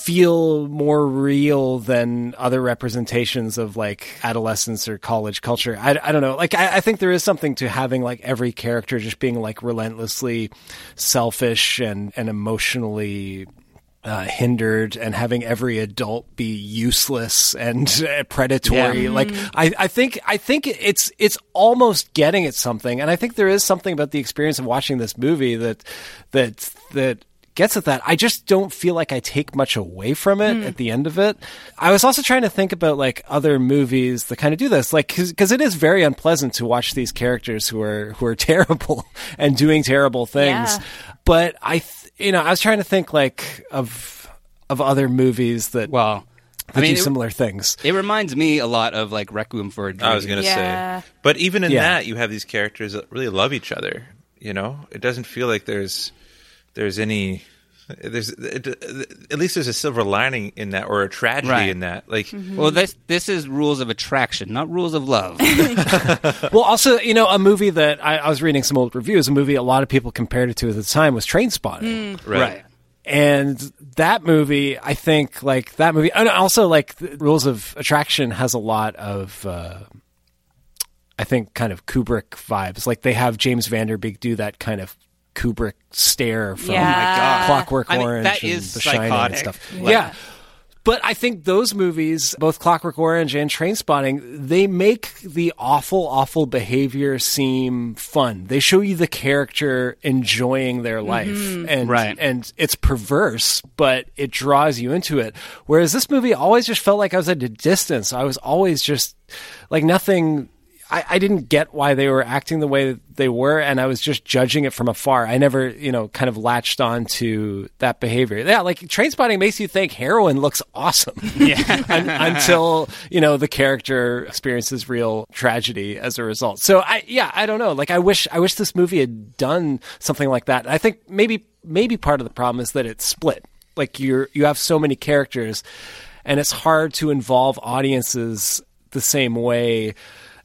feel more real than other representations of like adolescence or college culture. I, I don't know. Like, I, I think there is something to having like every character just being like relentlessly selfish and, and emotionally uh, hindered and having every adult be useless and uh, predatory. Yeah. Like Mhm. I, I think I think it's it's almost getting at something, and I think there is something about the experience of watching this movie that that that gets at that. I just don't feel like I take much away from it hmm. at the end of it. I was also trying to think about like other movies that kind of do this, like because it is very unpleasant to watch these characters who are who are terrible and doing terrible things. Yeah. But I, th- you know, I was trying to think like of of other movies that well that I mean, do it- similar things. It reminds me a lot of like Requiem for a Dream. I was going to Yeah. say. But even in Yeah. that, you have these characters that really love each other. You know, it doesn't feel like there's there's any there's at least there's a silver lining in that or a tragedy Right. in that. Like, Well, this this is rules of attraction, not rules of love. well, also, you know, a movie that I, I was reading some old reviews, a movie a lot of people compared it to at the time was Trainspotting. right. And that movie, I think, like that movie, and also like the Rules of Attraction has a lot of, uh, I think, kind of Kubrick vibes. Like they have James Van Der Beek do that kind of Kubrick stare from Yeah. Oh my God. Clockwork I mean, Orange that and is The Shining and stuff. Like- yeah. But I think those movies, both Clockwork Orange and Trainspotting, they make the awful, awful behavior seem fun. They show you the character enjoying their life, Mhm. and Right. and it's perverse, but it draws you into it. Whereas this movie always just felt like I was at a distance. I was always just like nothing. I, I didn't get why they were acting the way they were, and I was just judging it from afar. I never, you know, kind of latched on to that behavior. Yeah, like Trainspotting makes you think heroin looks awesome. Yeah. Until, you know, the character experiences real tragedy as a result. So I yeah, I don't know. Like I wish I wish this movie had done something like that. I think maybe maybe part of the problem is that it's split. Like you're you have so many characters and it's hard to involve audiences the same way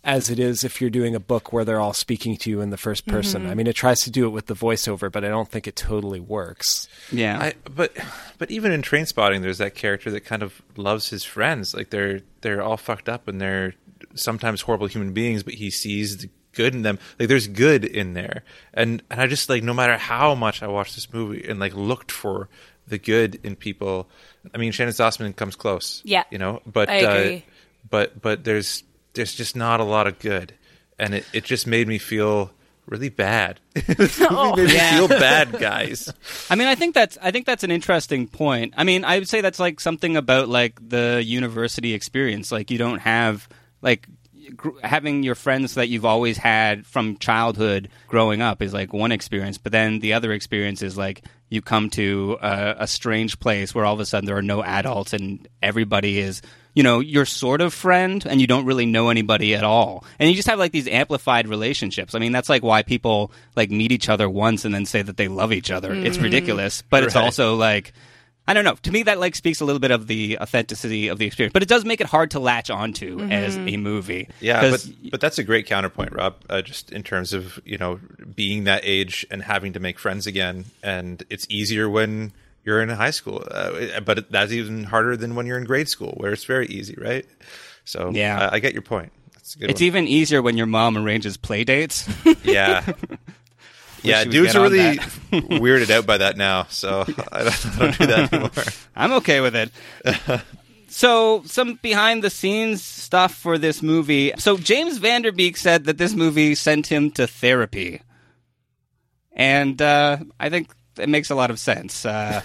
as it is if you're doing a book where they're all speaking to you in the first person. Mhm. I mean, it tries to do it with the voiceover, but I don't think it totally works. Yeah. I, but but even in Trainspotting, there's that character that kind of loves his friends. Like they're they're all fucked up and they're sometimes horrible human beings, but he sees the good in them. Like there's good in there, and and I just like no matter how much I watched this movie and like looked for the good in people. I mean, Shannyn Sossamon comes close. Yeah. you know, but I agree. Uh, but but there's there's just not a lot of good, and it it just made me feel really bad. this movie oh, made me feel bad, guys. I mean, I think that's I think that's an interesting point. I mean, I would say that's like something about like the university experience. Like you don't have like gr- having your friends that you've always had from childhood growing up is like one experience, but then the other experience is like you come to a, a strange place where all of a sudden there are no adults and everybody is you know your sort of friend and you don't really know anybody at all and you just have like these amplified relationships i mean that's like why people like meet each other once and then say that they love each other it's Mhm. ridiculous but it's also like I don't know. To me, that like speaks a little bit of the authenticity of the experience, but it does make it hard to latch onto as a movie. Yeah, but but that's a great counterpoint, Rob. Uh, just in terms of you know being that age and having to make friends again, and it's easier when you're in high school, uh, but that's even harder than when you're in grade school, where it's very easy, right? So Yeah. I, I get your point. That's a good. it's one. even easier when your mom arranges play dates. yeah. Yeah, Wish you would dudes are really weirded out by that now, so I don't, I don't do that anymore. I'm okay with it. so, some behind the scenes stuff for this movie. So, James Van Der Beek said that this movie sent him to therapy. And uh, I think it makes a lot of sense. Uh,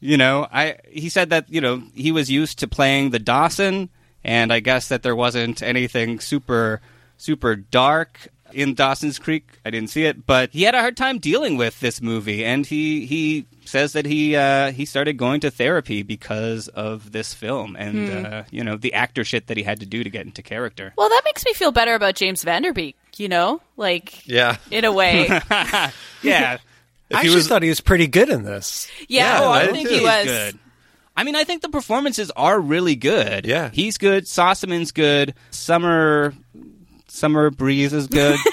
you know, I he said that, you know, he was used to playing the Dawson, and I guess that there wasn't anything super, super dark in Dawson's Creek. I didn't see it, but he had a hard time dealing with this movie, and he he says that he uh, he started going to therapy because of this film, and Hmm. uh, you know the actor shit that he had to do to get into character. Well, that makes me feel better about James Van Der Beek, you know? Like, Yeah. in a way. yeah. I actually thought he was pretty good in this. Yeah, oh, I, I think did. he was. good. I mean, I think the performances are really good. Yeah, he's good. Sossamon's good. Summer, Summer Breeze is good.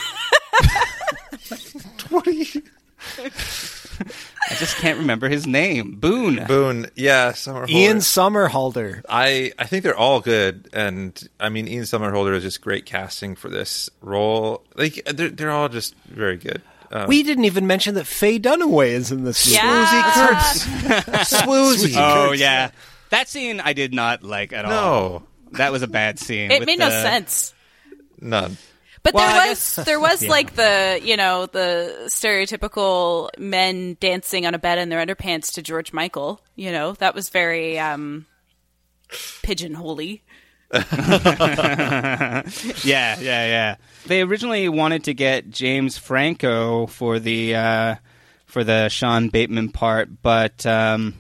I just can't remember his name. Boone. Boone, yeah, Somerhalder. Ian Somerhalder. I I think they're all good, and I mean Ian Somerhalder is just great casting for this role. Like they're they're all just very good. Um, we didn't even mention that Faye Dunaway is in this movie. Yeah. Swoosie Oh Kurtz. yeah, that scene I did not like at all. No. that was a bad scene. It with made no sense. none. But Well, there was guess- there was Yeah. like the you know the stereotypical men dancing on a bed in their underpants to George Michael. You know that was very um, pigeonholy. yeah, yeah, yeah. They originally wanted to get James Franco for the uh, for the Sean Bateman part, but um,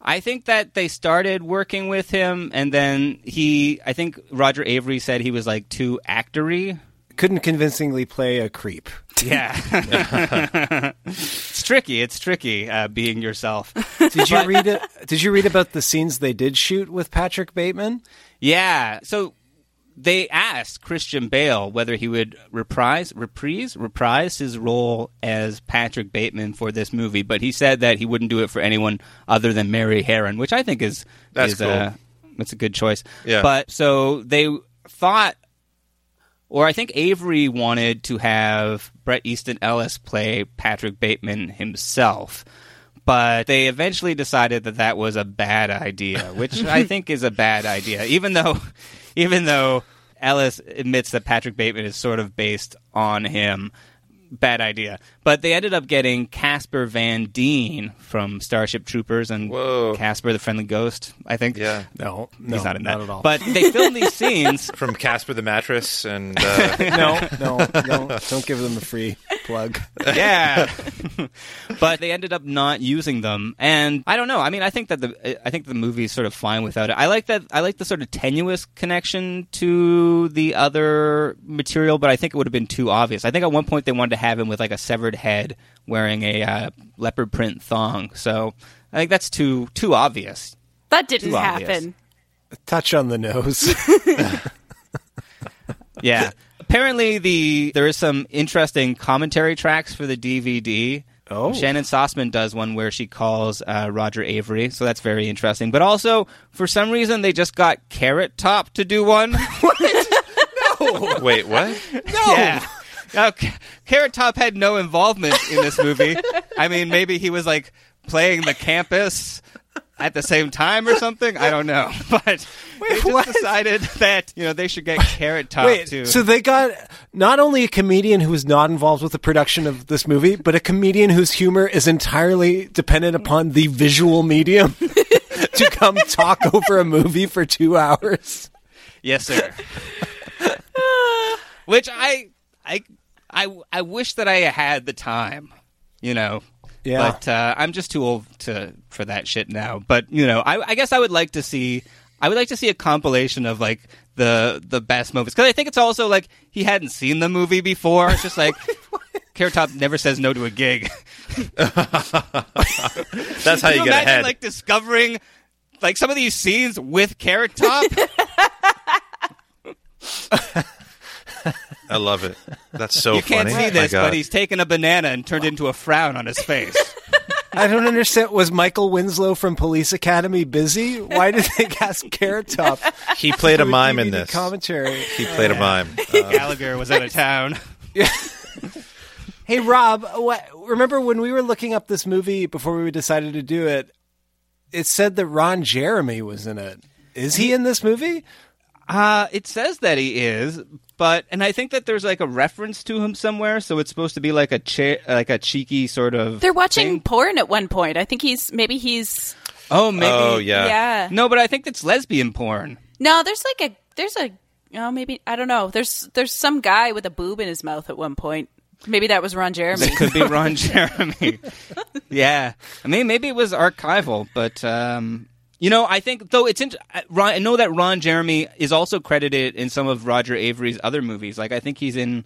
I think that they started working with him, and then he. I think Roger Avary said he was like too actory. Couldn't convincingly play a creep. Yeah, it's tricky. It's tricky uh, being yourself. Did you read it? Did you read about the scenes they did shoot with Patrick Bateman? Yeah. So they asked Christian Bale whether he would reprise, reprise, reprise his role as Patrick Bateman for this movie, but he said that he wouldn't do it for anyone other than Mary Harron, which I think is That's is cool. uh, that's a good choice. Yeah. But so they thought. Or I think Avary wanted to have Bret Easton Ellis play Patrick Bateman himself, but they eventually decided that that was a bad idea, which I think is a bad idea, even though, even though Ellis admits that Patrick Bateman is sort of based on him. Bad idea. But they ended up getting Casper Van Dien from Starship Troopers and Casper the Friendly Ghost, I think. Yeah. No, He's not in that. not at all. But they filmed these scenes from Casper the Mattress and uh, no, no, no, don't give them a free plug. yeah. but they ended up not using them, and I don't know. I mean, I think that the I think the movie's sort of fine without it. I like that. I like the sort of tenuous connection to the other material, but I think it would have been too obvious. I think at one point they wanted to have him with like a severed head, wearing a uh, leopard print thong. So I think that's too too obvious. That didn't Too obvious. happen. Touch on the nose. Yeah. Apparently, the there is some interesting commentary tracks for the DVD. Oh. Shannyn Sossamon does one where she calls uh, Roger Avary, so that's very interesting. But also, for some reason, they just got Carrot Top to do one. No, wait, what? No. Yeah. Now, Carrot Top had no involvement in this movie. I mean, maybe he was like playing the campus at the same time or something. I don't know, but they just decided that you know they should get Carrot Top Wait, too. so they got not only a comedian who was not involved with the production of this movie, but a comedian whose humor is entirely dependent upon the visual medium to come talk over a movie for two hours. Yes, sir. Which I, I, I, I wish that I had the time, you know. Yeah. But uh, I'm just too old to for that shit now. But you know, I, I guess I would like to see. I would like to see a compilation of like the the best movies because I think it's also like he hadn't seen the movie before. It's just like Carrot Top never says no to a gig. That's how Can you get imagine, ahead. Like discovering like some of these scenes with Carrot Top. I love it. That's so you can't see this, but he's taken a banana and turned into a frown on his face. I don't understand. Was Michael Winslow from Police Academy busy? Why did they cast Carrot Top? He played a mime in DVD this. commentary. He played a mime. Uh, Gallagher was out of town. Hey Rob, what, remember when we were looking up this movie before we decided to do it? It said that Ron Jeremy was in it. Is he in this movie? Uh, it says that he is, but and I think that there's like a reference to him somewhere, so it's supposed to be like a che- like a cheeky sort of. They're watching thing. porn at one point. I think he's maybe he's Oh, maybe. Oh, yeah. Yeah. No, but I think it's lesbian porn. no. There's like a there's a oh maybe I don't know. There's there's some guy with a boob in his mouth at one point. Maybe that was Ron Jeremy. It could be Ron Jeremy. yeah, I mean, maybe it was archival, but um, you know, I think though it's. Int- I- Ron, I know that Ron Jeremy is also credited in some of Roger Avary's other movies. Like I think he's in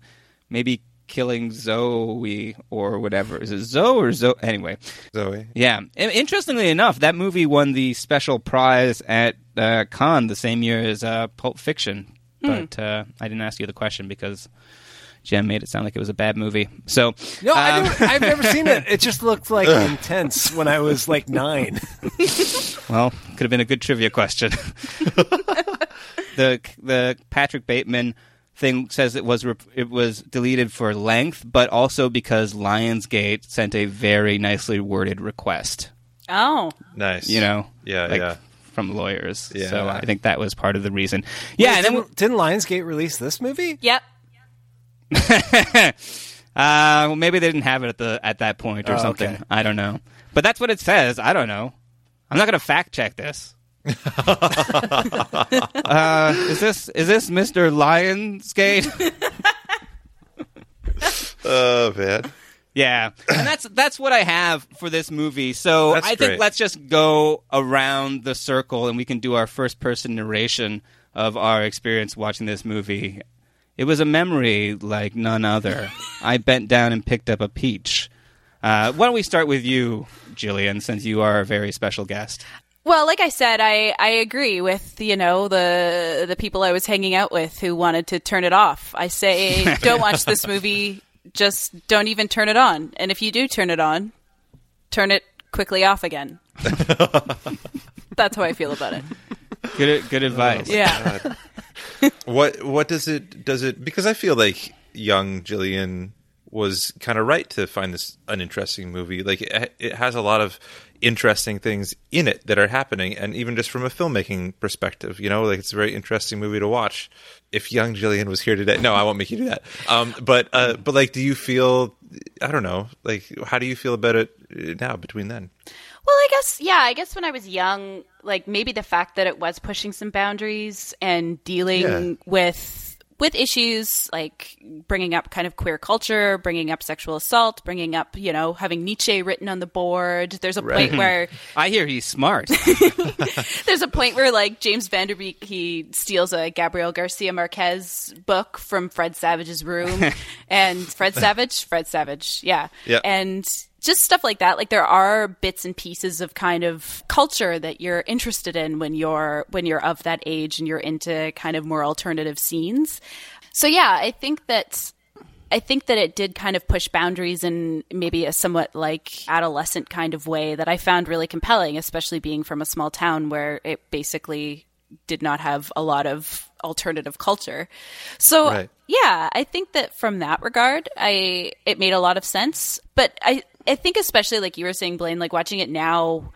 maybe Killing Zoe or whatever. Is it Zoe or Zoe? Anyway, Zoe. yeah. Interestingly enough, that movie won the special prize at uh, Cannes the same year as uh, Pulp Fiction. But uh, I didn't ask you the question because Jem made it sound like it was a bad movie. So No, I um, don't, I've never seen it. It just looked like intense when I was like nine. Well, could have been a good trivia question. the the Patrick Bateman thing says it was rep- it was deleted for length, but also because Lionsgate sent a very nicely worded request. oh, Nice. You know, Yeah, like, yeah. from lawyers. Yeah. So I think that was part of the reason. Yeah, and then didn't, didn't Lionsgate release this movie? yep. uh, well, maybe they didn't have it at the at that point or Oh, something. okay. I don't know, but that's what it says. I don't know. I'm not going to fact check this. uh, is this is this Mr. Lionsgate? Oh man. yeah, and that's that's what I have for this movie. So That's I think great. let's just go around the circle and we can do our first person narration of our experience watching this movie. It was a memory like none other. I bent down and picked up a peach. Uh, why don't we start with you, Gillian, since you are a very special guest? Well, like I said, I, I agree with you know the the people I was hanging out with who wanted to turn it off. I say don't watch this movie. Just don't even turn it on. And if you do turn it on, turn it quickly off again. That's how I feel about it. Good, good advice. Yeah. What what does it does it because I feel like young Gillian was kind of right to find this an interesting movie. Like it, it has a lot of interesting things in it that are happening, and even just from a filmmaking perspective, you know, like it's a very interesting movie to watch. If young Gillian was here today, no, I won't make you do that. Um, but uh, but like, do you feel? I don't know. Like, how do you feel about it now? Between then, Well, I guess yeah. I guess when I was young, like maybe the fact that it was pushing some boundaries and dealing Yeah. with with issues like bringing up kind of queer culture, bringing up sexual assault, bringing up you know having Nietzsche written on the board. There's a Right. point where I hear he's smart. there's a point where like James Van Der Beek he steals a Gabriel Garcia Marquez book from Fred Savage's room, and Fred Savage, Fred Savage, yeah, Yeah. and just stuff like that. Like there are bits and pieces of kind of culture that you're interested in when you're when you're of that age and you're into kind of more alternative scenes. So yeah, I think that I think that it did kind of push boundaries in maybe a somewhat like adolescent kind of way that I found really compelling, especially being from a small town where it basically did not have a lot of alternative culture. So Right. yeah, I think that from that regard, I it made a lot of sense. But I I think especially like you were saying, Blaine, like watching it now,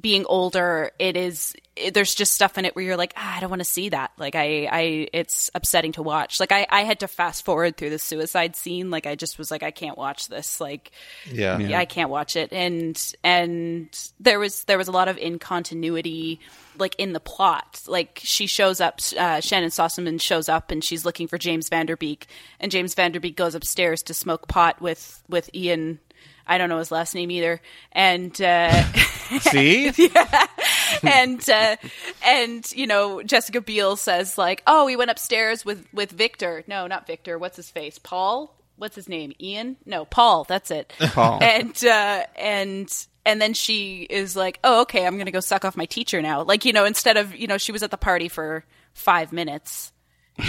being older, it is it, there's just stuff in it where you're like, ah, I don't want to see that. Like I I it's upsetting to watch. Like I I had to fast forward through the suicide scene. Like I just was like, I can't watch this. Like Yeah. yeah, I can't watch it. And and there was there was a lot of incontinuity like in the plot. Like she shows up, uh, Shannyn Sossamon shows up, and she's looking for James Van Der Beek, and James Van Der Beek goes upstairs to smoke pot with with Ian. I don't know his last name either, and uh, See? yeah, and uh, and you know Jessica Biel says like, oh, he went upstairs with with Victor. No, not Victor. What's his face? Paul. What's his name? Ian? No, Paul. That's it. Paul. And uh, and and then she is like, oh, okay, I'm gonna go suck off my teacher now. Like you know, instead of you know, she was at the party for five minutes.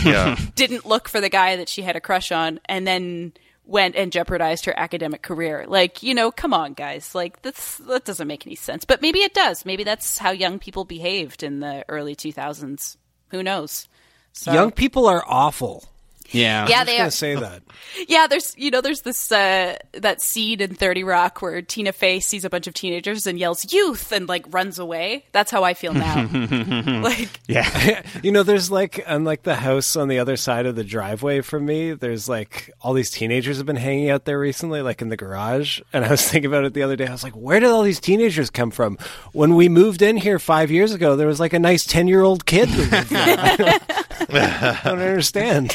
Yeah. Didn't look for the guy that she had a crush on, and then went and jeopardized her academic career. Like, you know, come on, guys. Like, that's, that doesn't make any sense. But maybe it does. Maybe that's how young people behaved in the early 2000s. Who knows? So- Young people are awful. Yeah. Yeah, I'm they gonna are. say that. Yeah, there's you know there's this uh, that scene in Thirty Rock where Tina Fey sees a bunch of teenagers and yells "youth" and like runs away. That's how I feel now. like Yeah. you know, there's like on like the house on the other side of the driveway from me, there's like all these teenagers have been hanging out there recently, like in the garage. And I was thinking about it the other day. I was like, where did all these teenagers come from? When we moved in here five years ago, there was like a nice ten year old kid that lived there. I don't understand.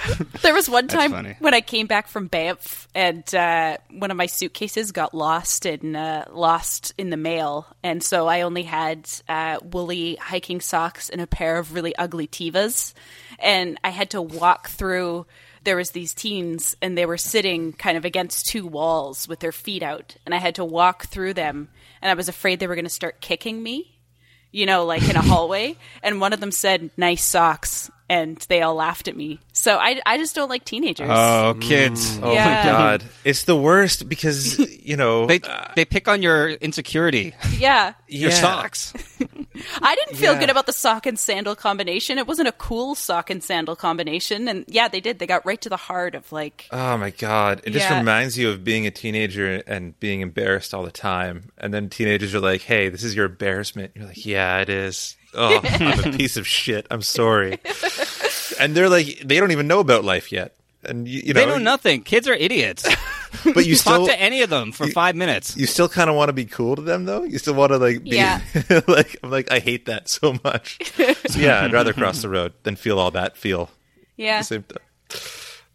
There was one time when I came back from Banff and uh, one of my suitcases got lost in uh, lost in the mail, and so I only had uh, woolly hiking socks and a pair of really ugly Tevas, and I had to walk through. There was these teens, and they were sitting kind of against two walls with their feet out, and I had to walk through them, and I was afraid they were going to start kicking me you know, like in a hallway. And one of them said, nice socks. And they all laughed at me. So I, I just don't like teenagers. Oh, kids. Mm. Oh Yeah. my god, it's the worst because you know they uh, they pick on your insecurity. Yeah. Your Yeah. socks. I didn't feel Yeah. good about the sock and sandal combination. It wasn't a cool sock and sandal combination. And yeah, they did. They got right to the heart of like, Oh my god! It just Yeah. reminds you of being a teenager and being embarrassed all the time. And then teenagers are like, "Hey, this is your embarrassment." You're like, "Yeah, it is." Oh, I'm a piece of shit. I'm sorry. And they're like, they don't even know about life yet. And you, you know, they know nothing. Kids are idiots. but you still talk to any of them for five minutes. you still kind of want to be cool to them, though. You still want to like be Yeah. like, I'm like, I hate that so much. so yeah, I'd rather cross the road than feel all that feel. yeah. The same time.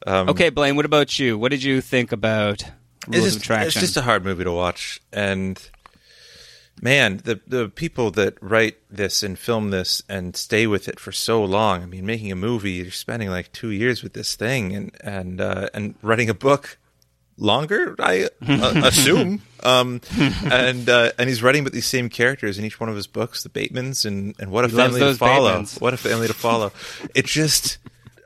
Um, okay, Blaine. What about you? What did you think about Rules it's just, of Attraction? It's just a hard movie to watch, and man, the the people that write this and film this and stay with it for so long. I mean, making a movie, you're spending like two years with this thing, and and uh, and writing a book longer, I uh, assume. Um, and uh, and he's writing about these same characters in each one of his books, the Batemans, and and what a He family to follow. Batemans. What a family to follow. It just,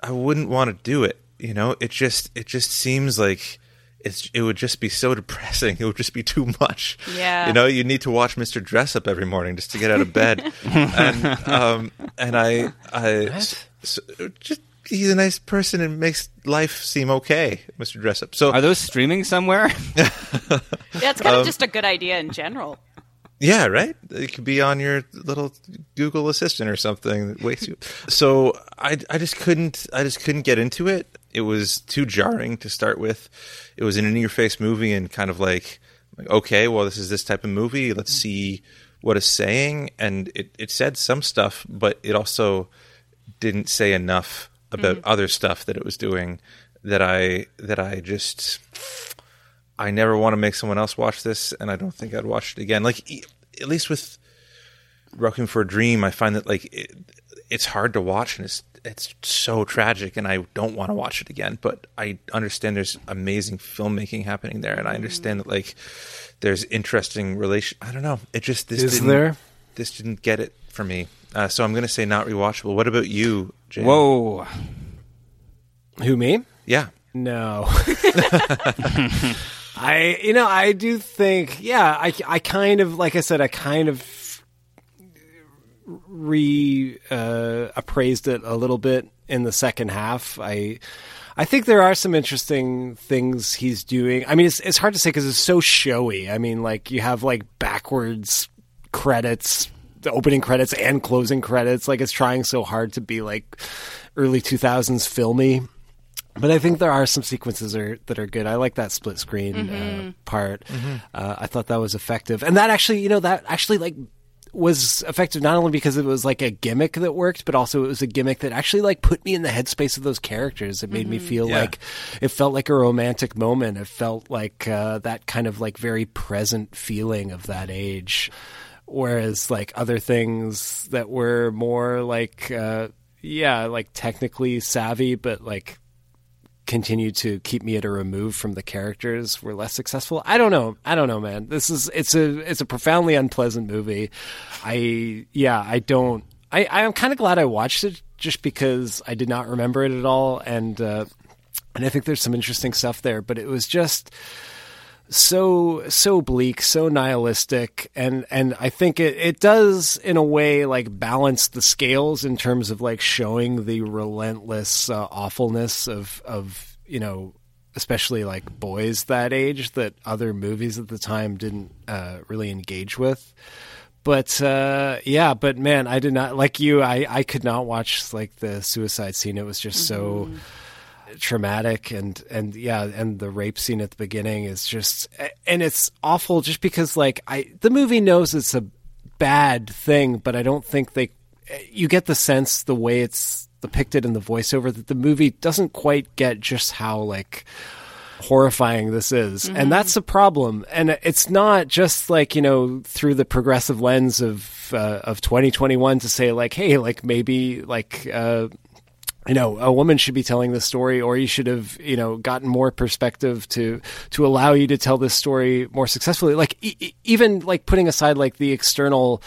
I wouldn't want to do it. You know, it just it just seems like it's it would just be so depressing. It would just be too much. Yeah. You know, you need to watch Mr. Dressup every morning just to get out of bed. and um and I I so, just he's a nice person and makes life seem okay, Mr. Dressup. So are those streaming somewhere? Yeah, it's kind of Um, just a good idea in general. Yeah, right. It could be on your little Google Assistant or something. that wakes you. So I, I just couldn't, I just couldn't get into it. It was too jarring to start with. It was an in-your-face movie, and kind of like, like, okay, well, this is this type of movie. Let's see what it's saying. And it, it said some stuff, but it also didn't say enough about Mhm. other stuff that it was doing that I that I just I never want to make someone else watch this, and I don't think I'd watch it again. Like e- at least with Requiem for a Dream, I find that like it, it's hard to watch, and it's it's so tragic, and I don't want to watch it again. But I understand there's amazing filmmaking happening there, and I understand that like there's interesting relation. I don't know. It just this Is didn't, there? this didn't get it for me. Uh, so I'm going to say not rewatchable. What about you, Jay? Whoa. Who me? Yeah. No. I you know I do think yeah I I kind of like I said I kind of re uh, appraised it a little bit in the second half. I I think there are some interesting things he's doing. I mean, it's it's hard to say because it's so showy. I mean, like you have like backwards credits, the opening credits and closing credits. Like it's trying so hard to be like early two thousands filmy. But I think there are some sequences are, that are good. I like that split screen uh, Mhm. part. Mhm. Uh, I thought that was effective, and that actually, you know, that actually like was effective not only because it was like a gimmick that worked, but also it was a gimmick that actually like put me in the headspace of those characters. It made me Mhm. feel Yeah. like it felt like a romantic moment. It felt like uh, that kind of like very present feeling of that age. Whereas like other things that were more like, uh, yeah, like technically savvy, but like continue to keep me at a remove from the characters were less successful. I don't know. I don't know, man. This is it's a it's a profoundly unpleasant movie. I yeah, I don't I I'm kind of glad I watched it just because I did not remember it at all and uh and I think there's some interesting stuff there, but it was just so so bleak, so nihilistic, and and I think it it does in a way like balance the scales in terms of like showing the relentless uh, awfulness of of you know especially like boys that age that other movies at the time didn't uh, really engage with. But uh, yeah, but man, I did not like you. I I could not watch like the suicide scene. It was just so traumatic and and yeah and the rape scene at the beginning is just and it's awful just because like i the movie knows it's a bad thing but i don't think they you get the sense the way it's depicted in the voiceover that the movie doesn't quite get just how like horrifying this is Mhm. and that's a problem and it's not just like you know through the progressive lens of uh, of 2021 to say like hey like maybe like uh you know a woman should be telling this story or you should have you know gotten more perspective to to allow you to tell this story more successfully. Like e- even like putting aside like the external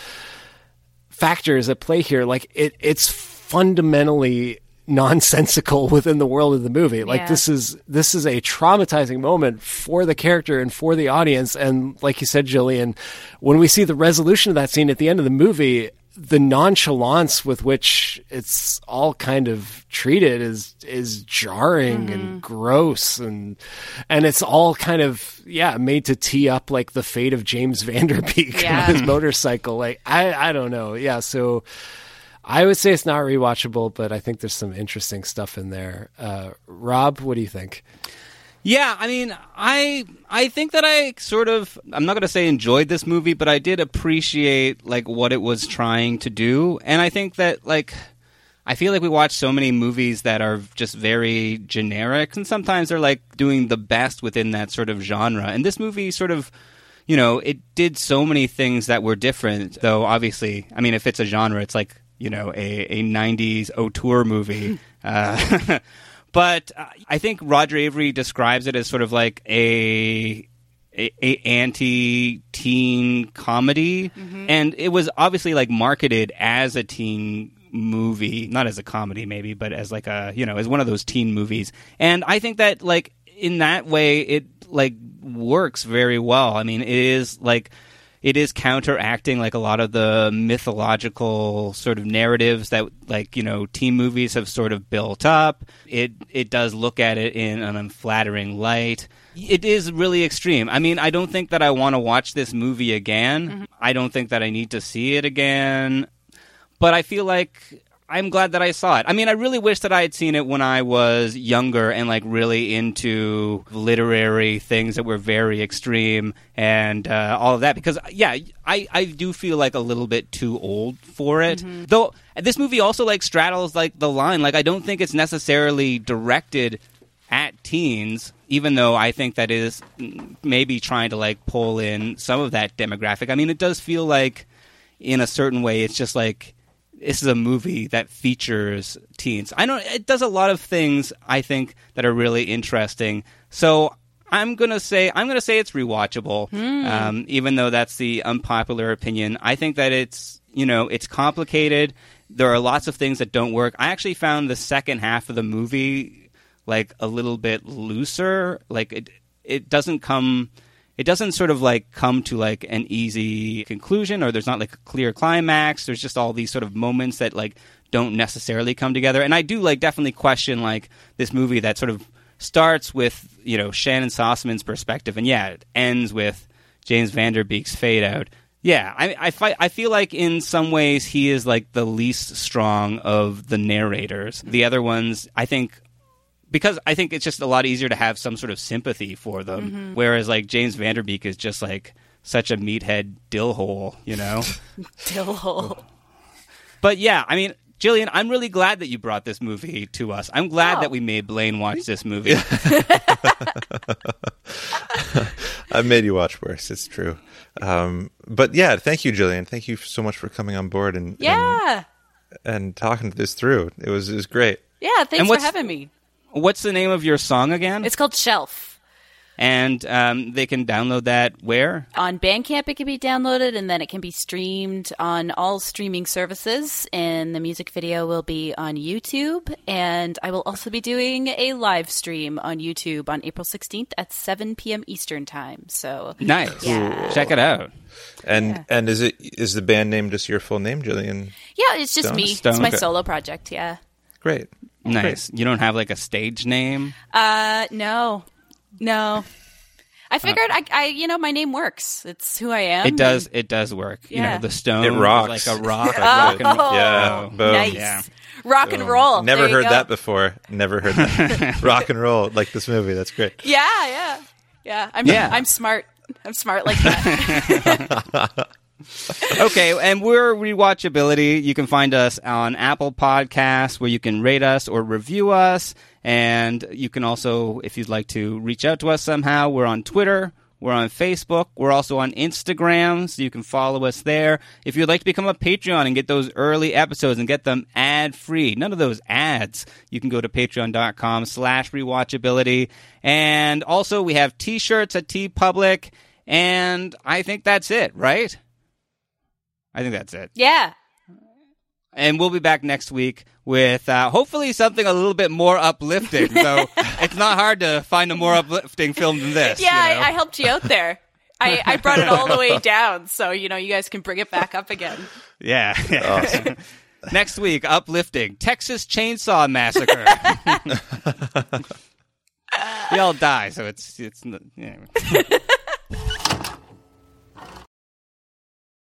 factors at play here like it it's fundamentally nonsensical within the world of the movie. Like Yeah. this is this is a traumatizing moment for the character and for the audience. And like you said Gillian when we see the resolution of that scene at the end of the movie the nonchalance with which it's all kind of treated is is jarring and gross and and it's all kind of yeah made to tee up like the fate of James Van Der Beek Yeah. on his motorcycle. Like I I don't know. Yeah so I would say it's not rewatchable but I think there's some interesting stuff in there. Uh, Rob what do you think Yeah, I mean, I I think that I sort of I'm not going to say enjoyed this movie, but I did appreciate like what it was trying to do, and I think that like I feel like we watch so many movies that are just very generic, and sometimes they're like doing the best within that sort of genre. And this movie sort of you know, it did so many things that were different, though obviously, I mean, if it's a genre, it's like, you know, a, a 90s auteur movie. uh, but uh, I think Roger Avary describes it as sort of like a, a, a anti-teen comedy. And it was obviously like marketed as a teen movie, not as a comedy maybe, but as like a, you know, as one of those teen movies. And I think that like in that way, it like works very well. I mean, it is like it is counteracting like a lot of the mythological sort of narratives that like you know teen movies have sort of built up. It it does look at it in an unflattering light. It is really extreme. I mean, I don't think that I want to watch this movie again. Mm-hmm. I don't think that I need to see it again. But I feel like I'm glad that I saw it. I mean, I really wish that I had seen it when I was younger and like really into literary things that were very extreme and uh, all of that. Because yeah, I I do feel like a little bit too old for it. Though this movie also like straddles like the line. Like I don't think it's necessarily directed at teens, even though I think that is maybe trying to like pull in some of that demographic. I mean, it does feel like in a certain way, it's just like this is a movie that features teens. I know it does a lot of things I think that are really interesting. So I'm gonna say I'm gonna say it's rewatchable, Hmm. um, even though that's the unpopular opinion. I think that it's you know it's complicated. There are lots of things that don't work. I actually found the second half of the movie like a little bit looser. Like it it doesn't come it doesn't sort of like come to like an easy conclusion or there's not like a clear climax. There's just all these sort of moments that like don't necessarily come together. And i do like definitely question like this movie that sort of starts with you know Shannyn Sossamon's perspective and yeah it ends with James Van Der Beek's fade out. Yeah i I, fi- I feel like in some ways he is like the least strong of the narrators. The other ones i think because I think it's just a lot easier to have some sort of sympathy for them. Mhm. Whereas like James Van Der Beek is just like such a meathead dill hole, you know. Dill hole. but yeah, I mean, Gillian, I'm really glad that you brought this movie to us. I'm glad Oh. that we made Blaine watch this movie. I've made you watch worse. It's true. Um, but yeah, thank you, Gillian. Thank you so much for coming on board and Yeah. and, and talking this through. It was it was great. Yeah, thanks And for having me. What's the name of your song again? It's called Shelf. and um, they can download that where? On Bandcamp, it can be downloaded and then it can be streamed on all streaming services. And the music video will be on YouTube. And I will also be doing a live stream on YouTube on April 16th at 7 p.m. Eastern Time. So Nice. Yeah. Check it out. And and is it is the band name just your full name, Gillian? Yeah, it's just Stone? me. Stone. It's my Okay. solo project. Yeah. Great. Nice. You don't have like a stage name? Uh, no, no. I figured I, I, you know, my name works. It's who I am. It does. It does work. You Yeah. know, the stone It rocks. like a rock. Oh, rock and, Yeah, boom. nice. Yeah. Rock and roll. Never There heard go. that before. Never heard that. Rock and roll like this movie. That's great. Yeah, yeah, yeah. I'm, Yeah. I'm smart. I'm smart like that. okay, and we're rewatchability. You can find us on Apple Podcasts where you can rate us or review us. And you can also, if you'd like to reach out to us somehow, we're on Twitter. We're on Facebook. We're also on Instagram, so you can follow us there. If you'd like to become a Patreon and get those early episodes and get them ad free, none of those ads, you can go to patreon.com slash rewatchability. And also we have t-shirts at TeePublic. And I think that's it, right? I think that's it. yeah. And we'll be back next week with uh, hopefully something a little bit more uplifting. So it's not hard to find a more uplifting film than this. Yeah, you know? I, I helped you out there. I, I brought it all the way down, so you know you guys can bring it back up again. yeah. Awesome. next week, uplifting Texas Chainsaw Massacre. they all die, so it's it's. Yeah.